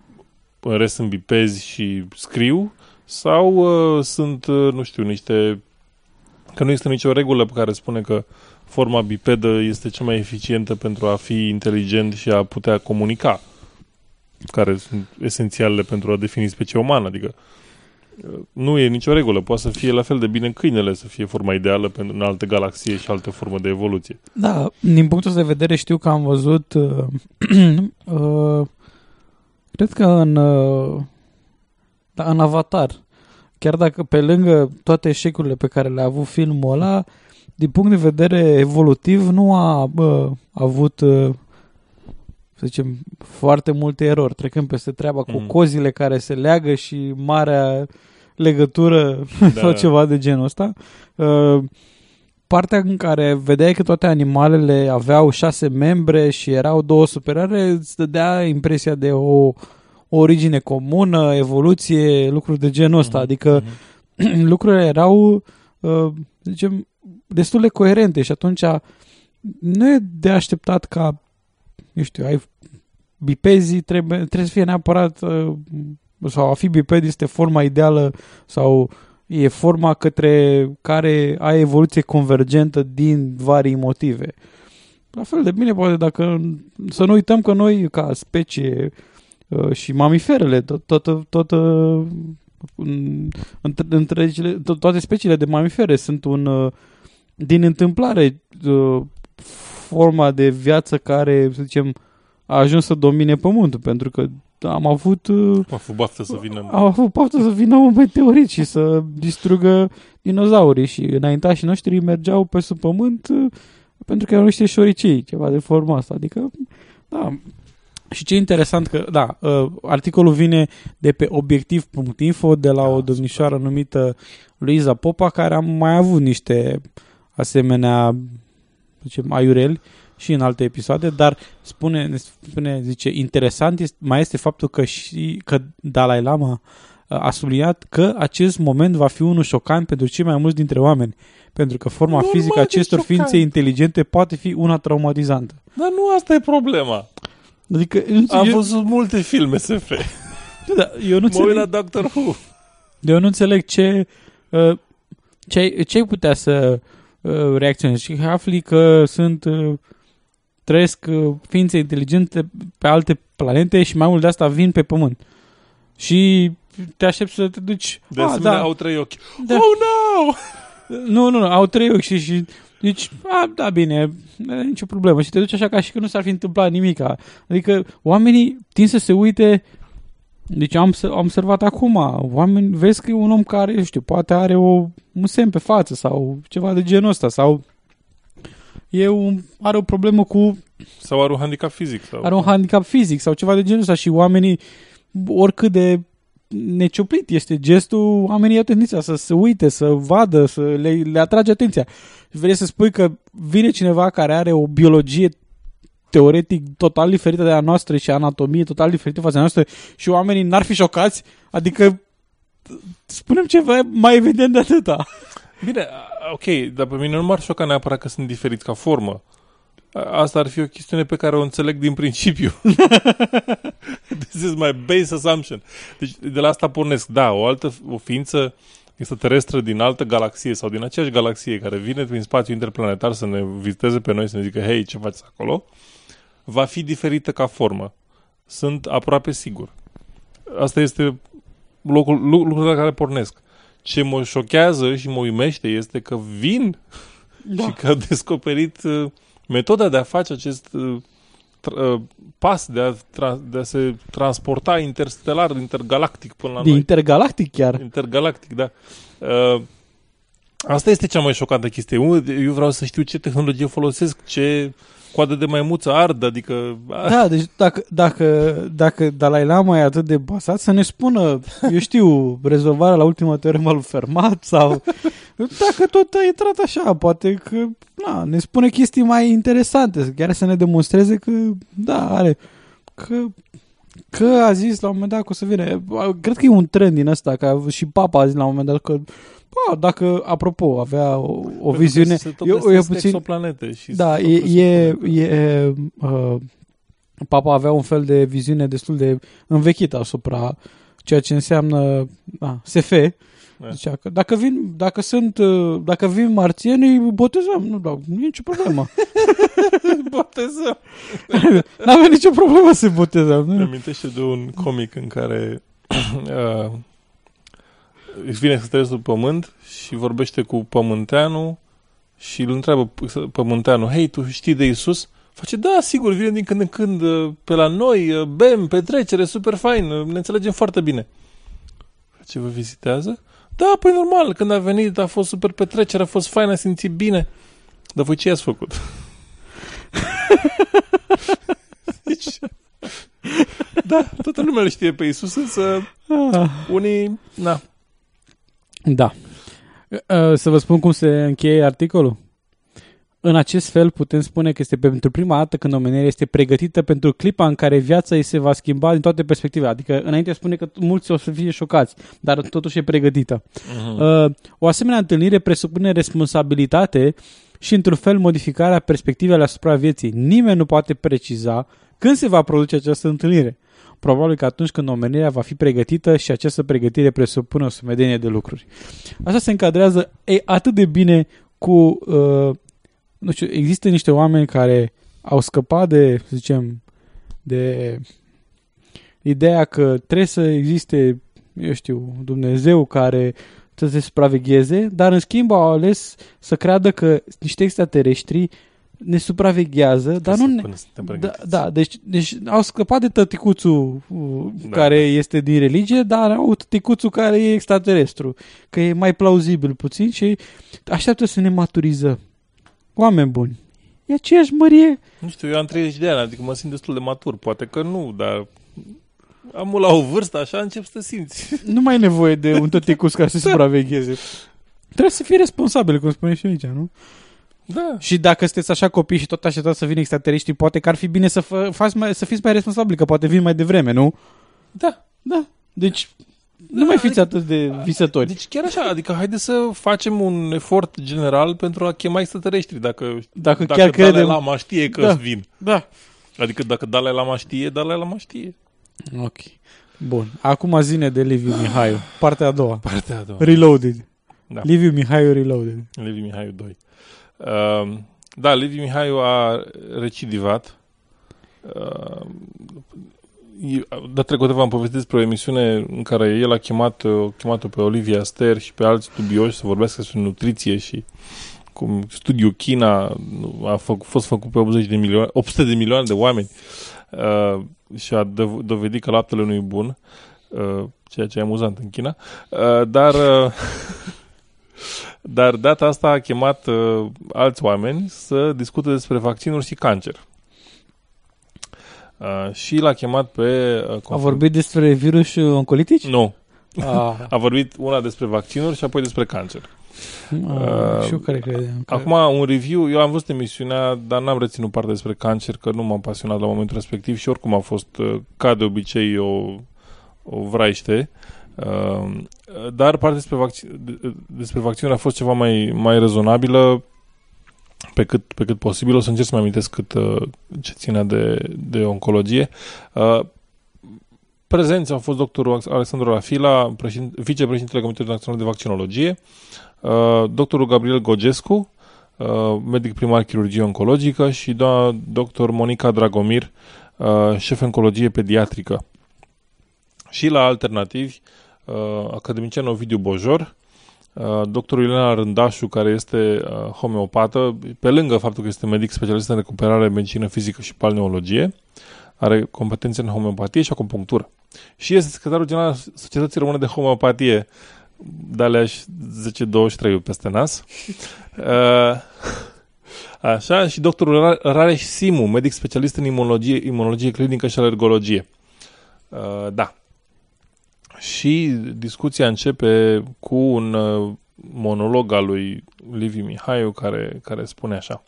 în rest sunt bipezi și scriu sau uh, sunt, uh, nu știu, niște Că nu este nicio regulă pe care spune că forma bipedă este cea mai eficientă pentru a fi inteligent și a putea comunica, care sunt esențiale pentru a defini specia umană. Adică nu e nicio regulă. Poate să fie la fel de bine câinele să fie forma ideală pentru în alte galaxie și alte formă de evoluție. Da, din punctul de vedere știu că am văzut uh, uh, cred că în uh, da, în Avatar chiar dacă pe lângă toate eșecurile pe care le-a avut filmul ăla, din punct de vedere evolutiv, nu a bă, avut, să zicem, foarte multe erori, trecând peste treaba mm. cu cozile care se leagă și marea legătură da. sau ceva de genul ăsta. Partea în care vedeai că toate animalele aveau șase membre și erau două superioare, îți dădea impresia de o uh, o origine comună, evoluție, lucruri de genul ăsta. Mm-hmm. Adică mm-hmm. lucrurile erau, uh, zicem, destul de coerente și atunci nu e de așteptat ca, eu știu, ai bipezii trebuie, trebuie să fie neapărat uh, sau a fi biped este forma ideală sau e forma către care ai evoluție convergentă din varii motive. La fel de bine poate dacă să nu uităm că noi ca specie uh, și mamiferele, tot, tot, tot uh, întregile, to- toate speciile de mamifere sunt un uh, din întâmplare forma de viață care, să zicem, a ajuns să domine pământul, pentru că am avut... Am avut baftă să vină... Am avut baftă să vină un meteorit și să distrugă dinozaurii și înaintașii noștri mergeau pe sub pământ pentru că erau niște șoricei, ceva de forma asta. Adică, da, și ce interesant că, da, uh, articolul vine de pe obiectiv.info de la o domnișoară numită Luiza Popa, care am mai avut niște asemenea, zicem, aiureli și în alte episoade, dar spune, spune zice, interesant este, mai este faptul că și că Dalai Lama uh, a subliniat că acest moment va fi unul șocant pentru cei mai mulți dintre oameni, pentru că forma Normal fizică acestor ființe inteligente poate fi una traumatizantă. Dar nu asta e problema. Adică, Am eu... văzut multe filme SF. Da, eu nu înțeleg... la Doctor Who. Eu nu înțeleg ce, uh, ce, ai, ce ai putea să uh, reacționezi și afli că sunt uh, trăiesc ființe inteligente pe alte planete și mai mult de asta vin pe pământ. Și te aștepți să te duci... De ah, asemenea, da. au trei ochi. Da. Oh, no! Nu, nu, nu, au trei ochi și, și deci, a, da, bine, nu e nicio problemă. Și te duci așa ca și că nu s-ar fi întâmplat nimic. Adică oamenii tind să se uite deci am, am observat acum, oameni, vezi că e un om care, eu știu, poate are o, un semn pe față sau ceva de genul ăsta sau e un, are o problemă cu... Sau are un handicap fizic. Sau... Are un handicap fizic sau ceva de genul ăsta și oamenii, oricât de necioplit este gestul, oamenii au tendința să se uite, să vadă, să le, le atrage atenția. Vrei să spui că vine cineva care are o biologie teoretic total diferită de a noastră și anatomie total diferită față de noastră și oamenii n-ar fi șocați? Adică spunem ceva mai evident de atâta. Bine, ok, dar pe mine nu m-ar șoca neapărat că sunt diferit ca formă. Asta ar fi o chestiune pe care o înțeleg din principiu. This is my base assumption. Deci de la asta pornesc. Da, o altă o ființă extraterestră din altă galaxie sau din aceeași galaxie care vine prin spațiu interplanetar să ne viziteze pe noi, să ne zică, hei, ce faci acolo? Va fi diferită ca formă. Sunt aproape sigur. Asta este locul, lucrul la care pornesc. Ce mă șochează și mă uimește este că vin da. și că au descoperit uh, metoda de a face acest uh, uh, pas de a, tra- de a se transporta interstelar, intergalactic până la de noi. Intergalactic chiar. Intergalactic, da. Uh, asta este cea mai șocantă chestie. Eu vreau să știu ce tehnologie folosesc, ce coadă de maimuță ard, adică... Da, deci dacă, dacă, dacă Dalai Lama e atât de basat, să ne spună, eu știu, rezolvarea la ultima teoremă lui Fermat sau... Dacă tot a intrat așa, poate că na, ne spune chestii mai interesante, chiar să ne demonstreze că, da, are... Că că a zis la un moment dat că o să vină. Cred că e un trend din ăsta, că și papa a zis la un moment dat că Bă, dacă, apropo, avea o, o viziune... Eu, eu puțin, exoplanete și da, e, e, e uh, papa avea un fel de viziune destul de învechită asupra ceea ce înseamnă uh, SF. Da. Zicea că dacă vin, dacă sunt, uh, dacă vin marțienii, botezăm. Nu, da, nu e nicio problemă. botezăm. N-avea nicio problemă să botezăm. Nu? amintește de un comic în care uh, își vine să trăiesc pe pământ și vorbește cu pământeanul și îl întreabă pământeanul, hei, tu știi de Isus? Face, da, sigur, vine din când în când uh, pe la noi, uh, bem, petrecere, super fain, uh, ne înțelegem foarte bine. Ce vă vizitează? Da, păi normal, când a venit a fost super petrecere, a fost fain, a simțit bine. Dar voi ce ați făcut? deci, da, toată lumea îl știe pe Isus, însă ah. unii, na, da. Uh, să vă spun cum se încheie articolul? În acest fel putem spune că este pentru prima dată când omenirea este pregătită pentru clipa în care viața ei se va schimba din toate perspectivele. Adică înainte spune că mulți o să fie șocați, dar totuși e pregătită. Mhm. Uh, o asemenea întâlnire presupune responsabilitate și într-un fel modificarea perspectivei asupra vieții. Nimeni nu poate preciza când se va produce această întâlnire. Probabil că atunci când omenirea va fi pregătită și această pregătire presupune o sumedenie de lucruri. Asta se încadrează e, atât de bine cu uh, nu știu, există niște oameni care au scăpat de, să zicem, de ideea că trebuie să existe, eu știu, Dumnezeu care să se supravegheze, dar în schimb au ales să creadă că niște extraterestri ne supraveghează, dar nu ne... Da, da deci, deci au scăpat de tăticuțul uh, Da. care este din religie, dar au tăticuțul care e extraterestru, că e mai plauzibil puțin și așteaptă să ne maturizăm. Oameni buni, e aceeași mărie. Nu știu, eu am 30 de ani, adică mă simt destul de matur. Poate că nu, dar am la o vârstă așa încep să te simți. Nu mai e nevoie de un tăticuț care să supravegheze. Trebuie să fii responsabil, cum spune și aici, nu? Da. Și dacă sunteți așa copii și tot așteptați să vină extraterestri, poate că ar fi bine să, fă, faci mai, să fiți mai responsabili, că poate vin mai devreme, nu? Da. Da. Deci nu mai fiți atât de visători. Deci chiar așa, adică haide să facem un efort general pentru a chema extraterestri, dacă, Dacă dacă chiar Dalai credem- Lama știe că Da. vin. Da. Adică dacă Dalai Lama știe, Dalai Lama știe. Ok. Bun. Acum zine de Liviu Mihaiu. Partea a doua. Partea a doua. Reloaded. Da. Liviu Mihaiu Reloaded. Levi Mihaiu 2. Uh, da, Levi Mihaiu a recidivat. Uh, dar trecută v-am povestit despre o emisiune în care el a chemat, uh, chemat pe Olivia Ster și pe alți studioși să vorbească despre nutriție și cum studiul China nu, a făc, fost făcut pe 80 de milioane, 800 de milioane de oameni uh, și a dov- dovedit că laptele nu e bun, uh, ceea ce e amuzant în China, uh, dar uh, dar data asta a chemat uh, alți oameni să discute despre vaccinuri și cancer. Uh, și l-a chemat pe... Uh, A vorbit despre virus oncolitici? Nu. Ah. a vorbit una despre vaccinuri și apoi despre cancer. Ah, și eu care credeam că- Acum, un review, eu am văzut emisiunea, dar n-am reținut parte despre cancer, că nu m-am pasionat la momentul respectiv și oricum a fost, uh, ca de obicei, o, o vraiște. Uh, dar partea despre, vaccin, de- despre vaccinuri a fost ceva mai, mai rezonabilă pe cât, pe cât posibil. O să încerc să mă amintesc cât, uh, ce ține de, de oncologie. Uh, Prezenți au fost doctorul Alexandru Rafila, președin- vicepreședintele Comitetului Național de Vaccinologie, uh, doctorul Gabriel Gogescu, uh, medic primar chirurgie oncologică și doamna doctor Monica Dragomir, uh, șef oncologie pediatrică. Și la alternativi, uh, academician Ovidiu Bojor, uh, doctorul Ileana Rândașu, care este uh, homeopată, pe lângă faptul că este medic specialist în recuperare, medicină fizică și balneologie, are competențe în homeopatie și acupunctură. Și este secretarul general al Societății Române de Homeopatie, Daleaș 1023 peste nas. Uh, Așa, și doctorul Ra- Rareș Simu, medic specialist în imunologie, imunologie clinică și alergologie. Uh, da. Și discuția începe cu un uh, monolog al lui Liviu Mihaiu care, care spune așa.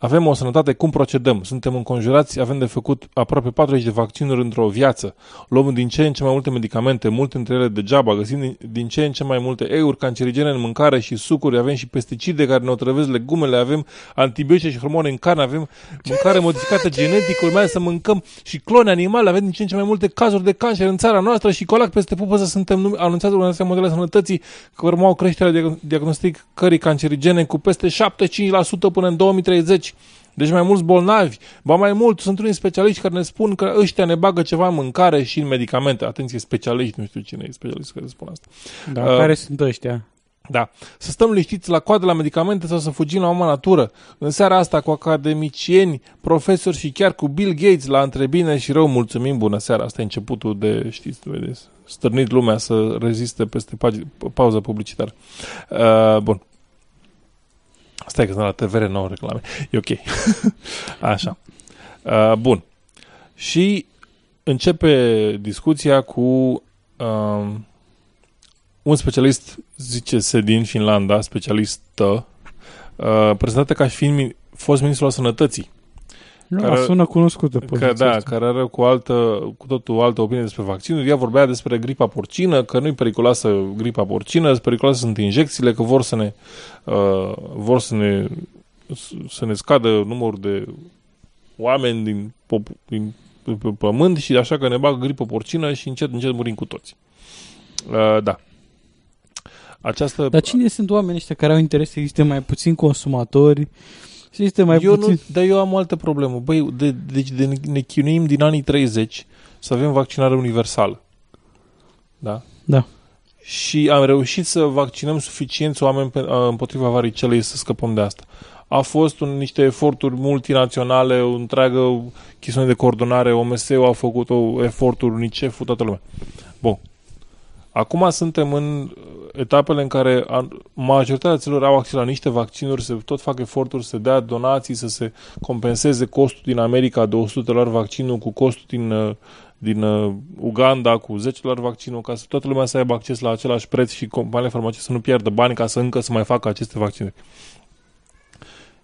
Avem o sănătate, cum procedăm? Suntem înconjurați, avem de făcut aproape 40 de vaccinuri într-o viață. Luăm din ce în ce mai multe medicamente, multe dintre ele degeaba, găsim din, din ce în ce mai multe euri cancerigene în mâncare și sucuri, avem și pesticide care ne otrăvesc legumele, avem antibiotice și hormone în carne, avem mâncare modificată genetic, urmează să mâncăm și clone animale, avem din ce în ce mai multe cazuri de cancer în țara noastră și colac peste pupăză suntem numi- anunțați Organizația Mondială a Sănătății că urmau creșterea diag- diagnosticării cancerigene cu peste 75% până în 2030. Deci mai mulți bolnavi, ba mai mult, sunt unii specialiști care ne spun că ăștia ne bagă ceva în mâncare și în medicamente. Atenție, specialiști, nu știu cine e specialist care spun asta. Da, Uh, care sunt ăștia? da. Să stăm liniștiți la coadă la medicamente sau să fugim la mama natură. În seara asta cu academicieni, profesori și chiar cu Bill Gates la între bine și rău mulțumim. Bună seara. Asta e începutul de, știți, vedeți, stârnit lumea să reziste peste pagi- pauză publicitară. Uh, bun. Stai că sunt la TVR nou reclame. E ok. Așa. Uh, bun. Și începe discuția cu um, un specialist, zice se din Finlanda, specialistă, uh, prezentată ca și fiind mi- fost ministrul al sănătății. Nu, care, sună cunoscută că, Da, asta. care are cu, altă, cu totul o altă opinie despre vaccinuri. Ea vorbea despre gripa porcină, că nu-i periculoasă gripa porcină, periculoase sunt injecțiile, că vor să ne, uh, vor să ne, să ne scadă numărul de oameni din, pop- din pe pământ și așa că ne bagă gripă porcină și încet, încet murim cu toți. Uh, da. Această... Dar cine sunt oamenii ăștia care au interes să existe mai puțin consumatori, să existe mai eu puțin... Nu, dar eu am o altă problemă. Băi, de, deci de, de ne chinuim din anii 30 să avem vaccinare universală. Da? Da. Și am reușit să vaccinăm suficienți oameni pe, împotriva varicelei să scăpăm de asta. A fost un, niște eforturi multinaționale, o întreagă chestiune de coordonare, OMS-ul a făcut o eforturi, UNICEF-ul, toată lumea. Bun. Acum suntem în etapele în care majoritatea țărilor au acces la niște vaccinuri, se tot fac eforturi să dea donații, să se compenseze costul din America de 100 dolari vaccinul cu costul din, uh, din uh, Uganda cu 10 dolari vaccinul, ca să toată lumea să aibă acces la același preț și companiile farmaceutice să nu pierdă bani ca să încă să mai facă aceste vaccinuri.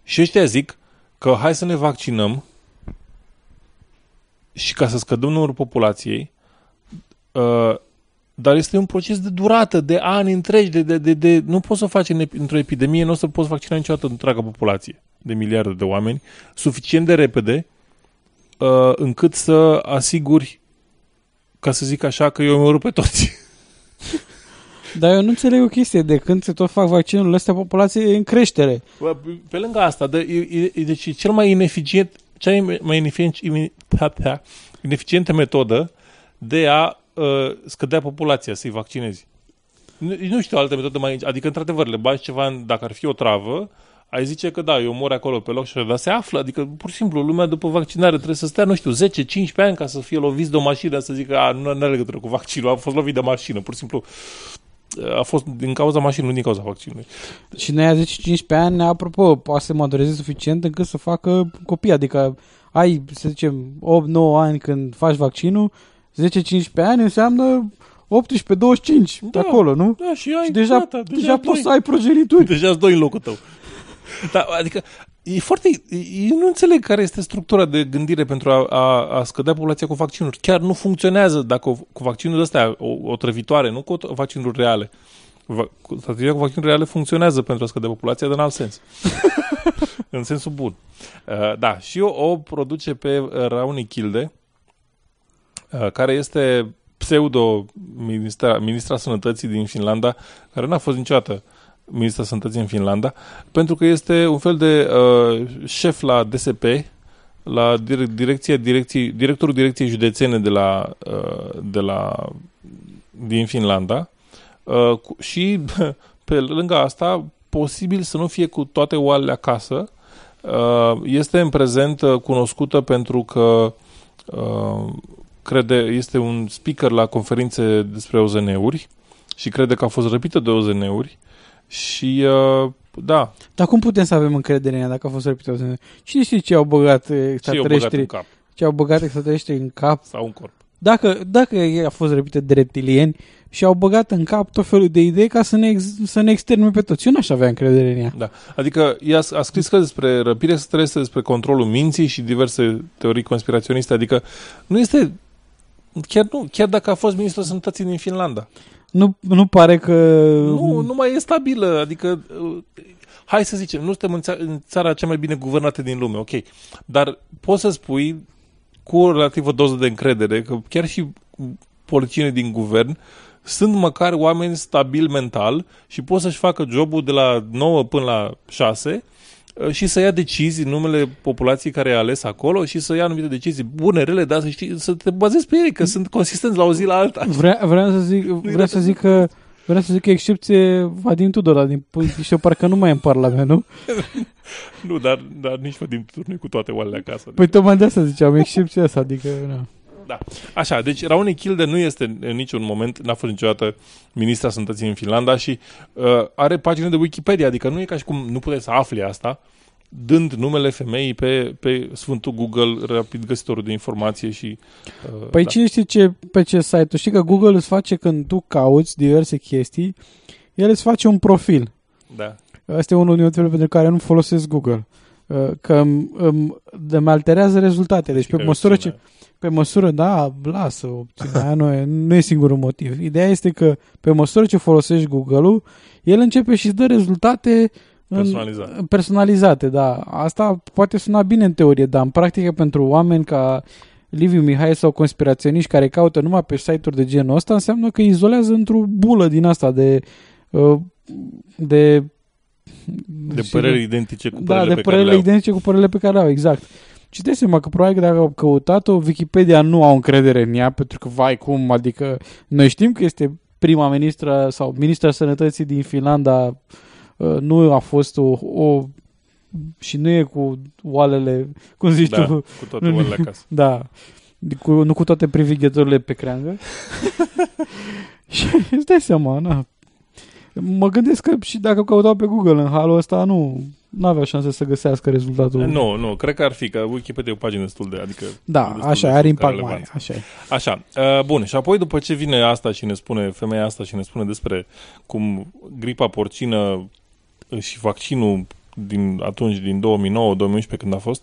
Și ăștia zic că hai să ne vaccinăm și ca să scădăm numărul populației, uh, dar este un proces de durată, de ani întregi, de, de, de, de nu poți să faci în, într-o epidemie, nu o să poți vaccina niciodată întreaga populație de miliarde de oameni, suficient de repede, uh, încât să asiguri, ca să zic așa, că eu îmi pe toți. Dar eu nu înțeleg o chestie. De când se tot fac vaccinurile astea, populația e în creștere. Pe lângă asta, de, e, e, deci cel mai ineficient, cea mai ineficient, ineficientă metodă de a uh, scădea populația, să-i vaccinezi. Nu, nu știu altă metodă mai... Adică, într-adevăr, le bagi ceva, în, dacă ar fi o travă, ai zice că da, eu mor acolo pe loc și dar se află, adică pur și simplu lumea după vaccinare trebuie să stea, nu știu, 10-15 ani ca să fie lovit de o mașină, să zică, a, nu are legătură cu vaccinul, a fost lovit de mașină, pur și simplu a fost din cauza mașinii, nu din cauza vaccinului. Și noi 10-15 ani, apropo, poate să madureze suficient încât să facă copii, adică ai, să zicem, 8-9 ani când faci vaccinul, 10-15 ani înseamnă 18-25 da, acolo, nu? Da, și ai, și deja, gata, deja, deja poți să ai progenituri. Deja îți doi în locul tău. da, adică e foarte... Eu nu înțeleg care este structura de gândire pentru a, a, a scădea populația cu vaccinuri. Chiar nu funcționează dacă o, cu vaccinuri astea, o, o trăvitoare, nu cu vaccinuri reale. Va, strategia cu vaccinuri reale funcționează pentru a scădea populația, dar în alt sens. în sensul bun. Uh, da, și o, o produce pe Rauni Kilde, Uh, care este pseudo-ministra ministra sănătății din Finlanda, care n-a fost niciodată ministra sănătății în Finlanda, pentru că este un fel de uh, șef la DSP, la direcția, direcției, directorul direcției județene de la, uh, de la din Finlanda uh, cu, și pe lângă asta posibil să nu fie cu toate oalele acasă. Uh, este în prezent uh, cunoscută pentru că uh, crede, este un speaker la conferințe despre OZN-uri și crede că a fost răpită de OZN-uri și uh, da. Dar cum putem să avem încredere în ea dacă a fost răpită de OZN-uri? Cine știe ce au băgat extraterestri? Ce, cap? ce au băgat extraterestri în cap? Sau în corp. Dacă, dacă a fost răpită de reptilieni și au băgat în cap tot felul de idei ca să ne, ex, să ne extermine pe toți. Eu n-aș avea încredere în ea. Da. Adică ea a scris că despre răpire extraterestre, despre controlul minții și diverse teorii conspiraționiste. Adică nu este Chiar, nu, chiar dacă a fost ministrul sănătății din Finlanda. Nu, nu pare că... Nu, nu mai e stabilă. Adică, uh, hai să zicem, nu suntem în, țara, în țara cea mai bine guvernată din lume, ok. Dar poți să spui cu o relativă doză de încredere că chiar și politicienii din guvern sunt măcar oameni stabili mental și pot să-și facă jobul de la 9 până la 6 Uh, și să ia decizii în numele populației care a ales acolo și să ia anumite decizii bune, rele, dar să, știi, să te bazezi pe ei, că sunt consistenți la o zi la alta. Vrea, vreau să zic, vreau să zic că Vreau să zic că excepție Vadim Tudor, din și parcă nu mai e în Parlament, nu? nu, dar, dar nici Vadim Tudor nu cu toate oalele acasă. Păi tocmai de asta ziceam, excepția asta, adică... Nu. Da. Așa, deci Raoni Kilde nu este în niciun moment, n-a fost niciodată ministra sănătății în Finlanda și uh, are pagine de Wikipedia, adică nu e ca și cum nu puteți să afli asta dând numele femeii pe, pe Sfântul Google, rapid găsitorul de informație și... Uh, păi da. cine știe ce, pe ce site? Știi că Google îți face când tu cauți diverse chestii, el îți face un profil. Da. Asta e unul din motivele pentru care nu folosesc Google. Uh, Că îmi, îmi, îmi alterează rezultatele. Deci Și pe care măsură obține. ce... Pe măsură, da, lasă opțiunea aia, nu e, nu e singurul motiv. Ideea este că pe măsură ce folosești Google-ul, el începe și îți dă rezultate în- Personalizate. personalizate, da. Asta poate suna bine în teorie, dar în practică pentru oameni ca Liviu Mihai sau conspiraționiști care caută numai pe site-uri de genul ăsta, înseamnă că izolează într-o bulă din asta de uh, de De păreri identice cu da, părerile de pe care părerile le au. identice cu părerile pe care le au, exact. Și dai seama că probabil că dacă au căutat-o, Wikipedia nu au încredere în ea, pentru că, vai, cum, adică noi știm că este prima ministră sau ministra sănătății din Finlanda, uh, nu a fost o, o și nu e cu oalele, cum zici Da, tu? cu toate oalele acasă. Da. Cu, nu cu toate privighetorile pe creangă. și îți dai seama, na. Mă gândesc că și dacă căutau pe Google în halul ăsta, nu nu avea șanse să găsească rezultatul. Nu, nu, cred că ar fi, că Wikipedia e o pagină destul de, adică... Da, destul așa, de are scurtă impact relevanță. mare, așa e. Așa, uh, bun, și apoi după ce vine asta și ne spune, femeia asta și ne spune despre cum gripa porcină și vaccinul din atunci, din 2009-2011 când a fost,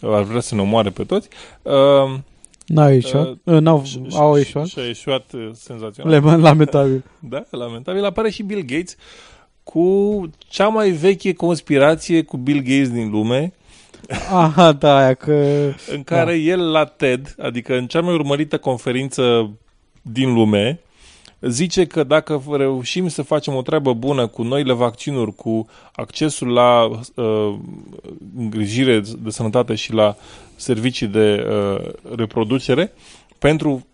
uh, ar vrea să ne omoare pe toți, uh, N-au ieșuat? Uh, n-au, și- au și- ieșuat? Și a ieșuat uh, senzațional. Le- lamentabil. Da, lamentabil. Apare și Bill Gates cu cea mai veche conspirație cu Bill Gates din lume, Aha, da, aia că... în care da. el la TED, adică în cea mai urmărită conferință din lume, zice că dacă reușim să facem o treabă bună cu noile vaccinuri, cu accesul la uh, îngrijire de sănătate și la servicii de uh, reproducere pentru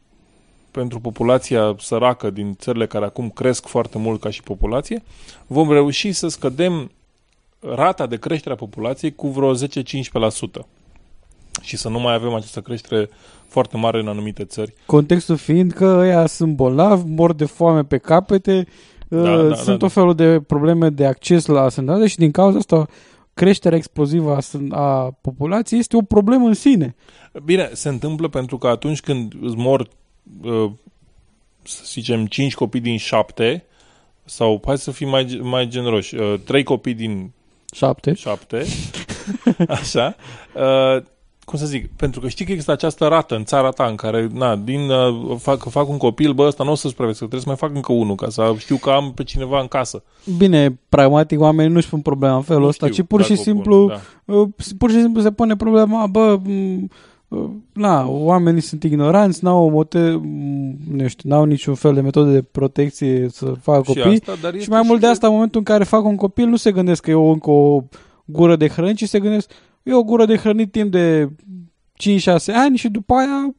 pentru populația săracă din țările care acum cresc foarte mult ca și populație, vom reuși să scădem rata de creștere a populației cu vreo 10-15% și să nu mai avem această creștere foarte mare în anumite țări. Contextul fiind că ăia sunt bolnavi, mor de foame pe capete, Da, da, da, sunt da, tot da. felul de probleme de acces la sănătate și din cauza asta creșterea explozivă a, sân- a populației este o problemă în sine. Bine, se întâmplă pentru că atunci când îți mor, uh, să zicem, 5 copii din 7, sau hai să fim mai, mai generoși, uh, 3 copii din 7, 7 așa, uh, cum să zic, pentru că știi că există această rată în țara ta în care, na, din uh, fac, fac un copil, bă, ăsta nu o să supraviețuiască, trebuie să mai fac încă unul ca să știu că am pe cineva în casă. Bine, pragmatic, oamenii nu-și pun problema în felul Nu ăsta, știu ci pur și dacă o pun, simplu da. uh, pur și simplu se pune problema, bă, m, uh, na, oamenii sunt ignoranți, n-au, mote, m, nu știu, n-au niciun fel de metode de protecție să facă Și copii. asta, dar și este mai și mult de de- asta, în momentul în care fac un copil, nu se gândesc că e o, încă o gură de hrănit, ci se gândesc, e o gură de hrănit timp de 5-6 ani și după aia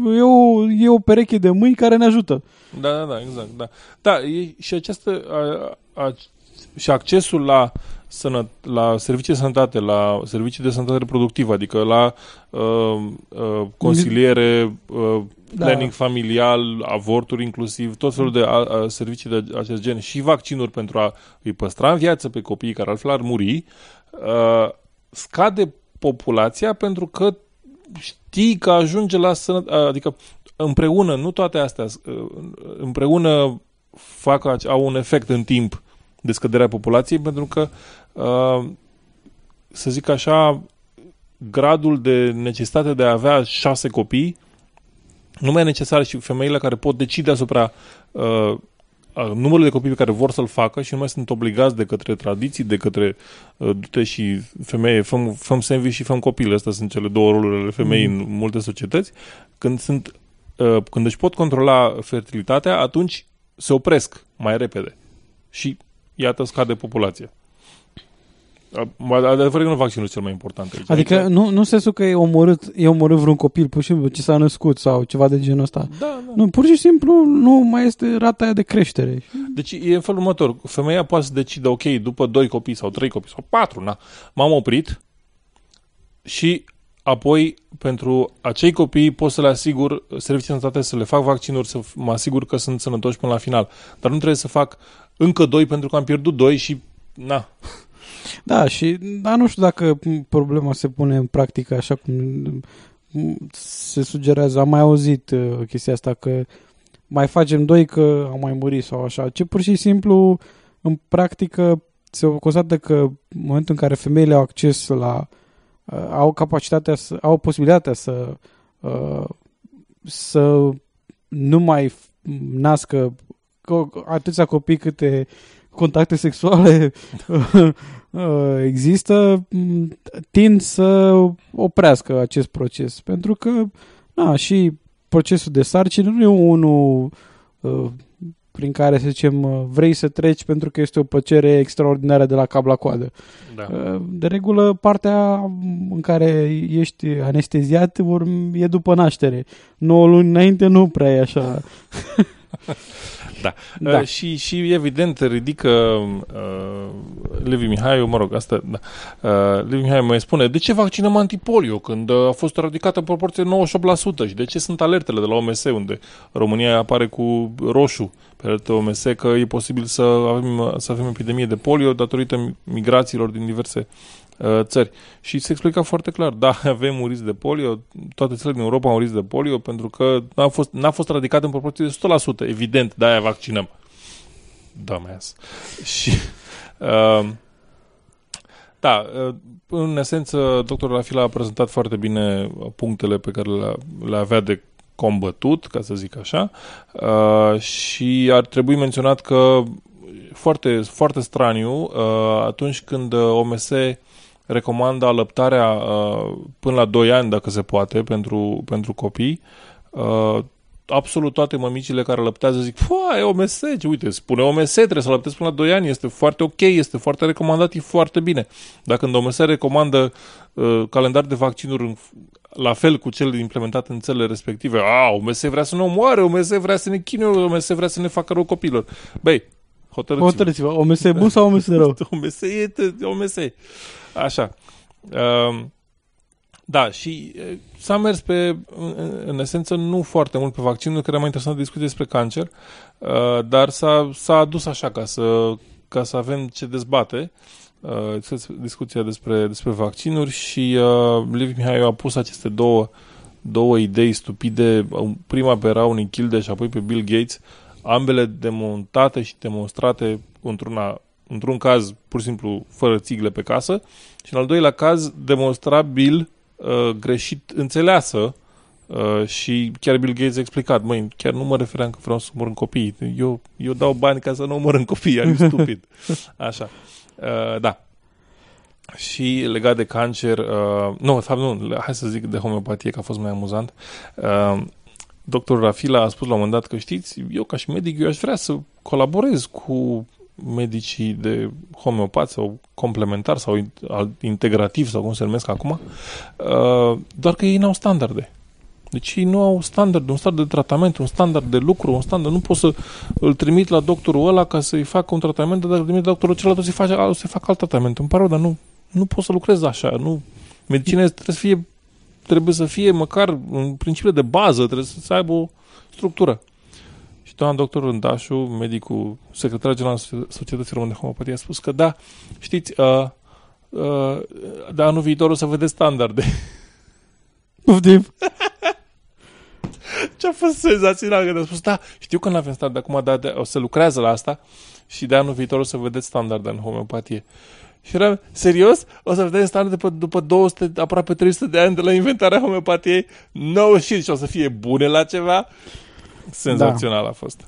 m, e o, e o pereche de mâini care ne ajută. Da, da, da, exact, da. Da, e, și această, a, a, și accesul la, sănă, la servicii de sănătate, la servicii de sănătate reproductivă, adică la uh, uh, consiliere, uh, Da. planning familial, avorturi inclusiv, tot felul de a, a, servicii de acest gen și vaccinuri pentru a îi păstra în viață pe copiii care altfel ar muri, uh, scade populația pentru că știi că ajunge la sănătate, adică împreună, nu toate astea, uh, împreună fac, ace- au un efect în timp de scăderea populației, pentru că, uh, să zic așa, gradul de necesitate de a avea șase copii nu mai e necesar și femeile care pot decide asupra uh, a numărul de copii pe care vor să-l facă și nu mai sunt obligați de către tradiții, de către uh, du-te și femeie, făm, făm sandwich și făm copil. Astea sunt cele două roluri ale femeii Mhm. în multe societăți. Când sunt uh, când își pot controla fertilitatea, atunci se opresc mai repede. Și iată scade populația. Adevărul că nu vaccinul e cel mai important aici. Adică Aici- nu, nu în sensul că e omorât, e omorât vreun copil, pur și simplu, ce s-a născut sau ceva de genul ăsta. Da, da. Nu, pur și simplu nu mai este rata aia de creștere. Deci e în felul următor. Femeia poate să decide, ok, după doi copii sau trei copii sau patru, na, m-am oprit și apoi pentru acei copii pot să le asigur servicii de sănătate, să le fac vaccinuri, să f- mă asigur că sunt sănătoși până la final. Dar nu trebuie să fac încă doi pentru că am pierdut doi și na. Da, și dar nu știu dacă m, problema se pune în practică așa cum m, se sugerează. Am mai auzit uh, chestia asta că mai facem doi că au mai murit sau așa. Ce pur și simplu în practică se constată că în momentul în care femeile au acces la uh, au capacitatea să, au posibilitatea să uh, să nu mai nască atâția copii câte contacte sexuale uh, există, tind să oprească acest proces. Pentru că, na, și procesul de sarcină nu e unul uh, prin care, să zicem, uh, vrei să treci pentru că este o plăcere extraordinară de la cap la coadă. Da. De regulă, partea în care ești anesteziat e după naștere. 9 luni înainte nu prea e așa. Da. da. Uh, și, și evident ridică uh, Levi Mihaiu, mă rog, asta, da. Uh, Levi Mihaiu mai spune, de ce vaccinăm antipolio când uh, a fost eradicată în proporție 98% și de ce sunt alertele de la OMS unde România apare cu roșu pe alertă OMS că e posibil să avem, să avem epidemie de polio datorită migrațiilor din diverse Uh, țări. Și se explica foarte clar, da, avem un risc de polio, toate țările din Europa au un risc de polio pentru că n-a fost, n-a fost radicat în proporție de 100%, evident, de-aia vaccinăm. Da, mai Și... Uh, da, uh, în esență, doctorul Rafila a prezentat foarte bine punctele pe care le, le avea de combătut, ca să zic așa, uh, și ar trebui menționat că foarte, foarte straniu, uh, atunci când OMS recomandă alăptarea uh, până la 2 ani, dacă se poate, pentru, pentru copii. Uh, absolut toate mămicile care lăptează zic, e OMS, ce, uite, spune OMS, trebuie să lăptezi până la 2 ani, este foarte ok, este foarte recomandat, e foarte bine. Dacă când OMS recomandă uh, calendar de vaccinuri în, la fel cu cel implementat în țările respective, a, OMS vrea să ne omoare, OMS vrea să ne chinuie, OMS vrea să ne facă rău copilor. Băi, hotărâți-vă. Hotărâți-vă, OMS e bun sau OMS rău? OMS e, OMS e. Așa. Uh, da, și s-a mers pe, în esență, nu foarte mult pe vaccinul, că era mai interesant de discuție despre cancer, uh, dar s-a, s-a adus așa ca să, ca să avem ce dezbate uh, discuția despre, despre vaccinuri și uh, Liviu Mihai a pus aceste două, două idei stupide. Prima pe Rauni Kilde și apoi pe Bill Gates, ambele demontate și demonstrate într-una într-un caz pur și simplu fără țigle pe casă și în al doilea caz demonstrabil uh, greșit înțeleasă uh, și chiar Bill Gates a explicat, măi, chiar nu mă refeream că vreau să omor în copii, eu, eu dau bani ca să nu omor în copii, am stupid. Așa. Uh, da. Și legat de cancer, uh, nu, de fapt nu, hai să zic de homeopatie, că a fost mai amuzant. Uh, Doctorul Rafila a spus la un moment dat că știți, eu ca și medic, eu aș vrea să colaborez cu medicii de homeopat sau complementar sau integrativ sau cum se numesc acum, uh, doar că ei nu au standarde. Deci ei nu au standard, un standard de tratament, un standard de lucru, un standard. Nu poți să îl trimit la doctorul ăla ca să-i facă un tratament, dar dacă trimit la doctorul celălalt să-i facă, să facă alt tratament. Îmi pare rău, dar nu, nu poți să lucrezi așa. Nu. Medicina trebuie să fie, trebuie să fie măcar în principiu de bază, trebuie să aibă o structură doamna doctor Rândașu, medicul, secretar general al Societății Române de Homopatie, a spus că da, știți, uh, uh, de anul viitor o să vedeți standarde. Poftim. Ce-a fost senzațional când a spus, da, știu că nu avem standard acum, dar de, o să lucrează la asta și de anul viitor o să vedeți standarde în homeopatie. Și eram, serios? O să vedem standard după, după 200, aproape 300 de ani de la inventarea homeopatiei? No shit, și o să fie bune la ceva? Senzațional da. a fost.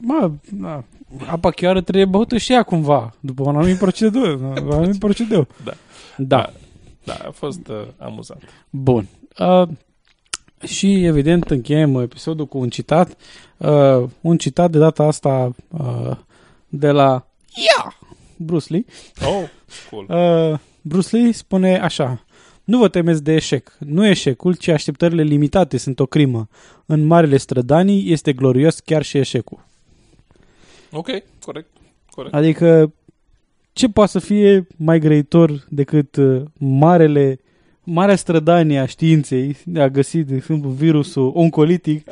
Bă, da. Apa chiar trebuie băută și ea cumva, după un anumit procedeu. un anumit procedeu. Da. Da. Da, da a fost uh, amuzant. Bun. Uh, și, evident, încheiem episodul cu un citat. Uh, un citat de data asta uh, de la yeah! Bruce Lee. Oh, cool. Uh, Bruce Lee spune așa. Nu vă temeți de eșec. Nu eșecul, ci așteptările limitate sunt o crimă. În marele strădanii este glorios chiar și eșecul. Ok, corect. corect. Adică, ce poate să fie mai grăitor decât uh, marele, marea strădanie a științei de a găsi, de exemplu, virusul oncolitic?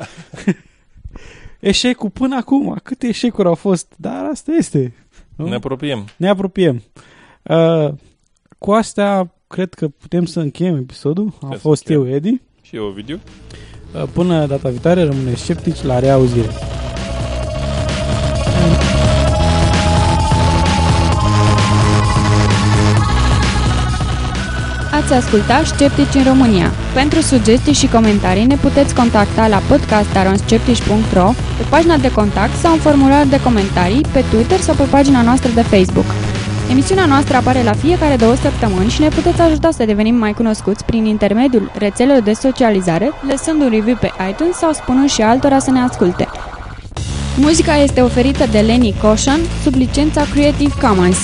eșecul până acum, câte eșecuri au fost, dar asta este. Nu? Ne apropiem. Ne apropiem. Uh, cu astea cred că putem să încheiem episodul. A fost eu, Edi. Și eu, Ovidiu. Uh, până data viitoare, rămâne sceptici la reauzire. Ați ascultat Sceptici în România. Pentru sugestii și comentarii ne puteți contacta la podcastaronsceptici.ro, pe pagina de contact sau în formular de comentarii, pe Twitter sau pe pagina noastră de Facebook. Emisiunea noastră apare la fiecare două săptămâni și ne puteți ajuta să devenim mai cunoscuți prin intermediul rețelelor de socializare, lăsând un review pe iTunes sau spunând și altora să ne asculte. Muzica este oferită de Lenny Koshan sub licența Creative Commons.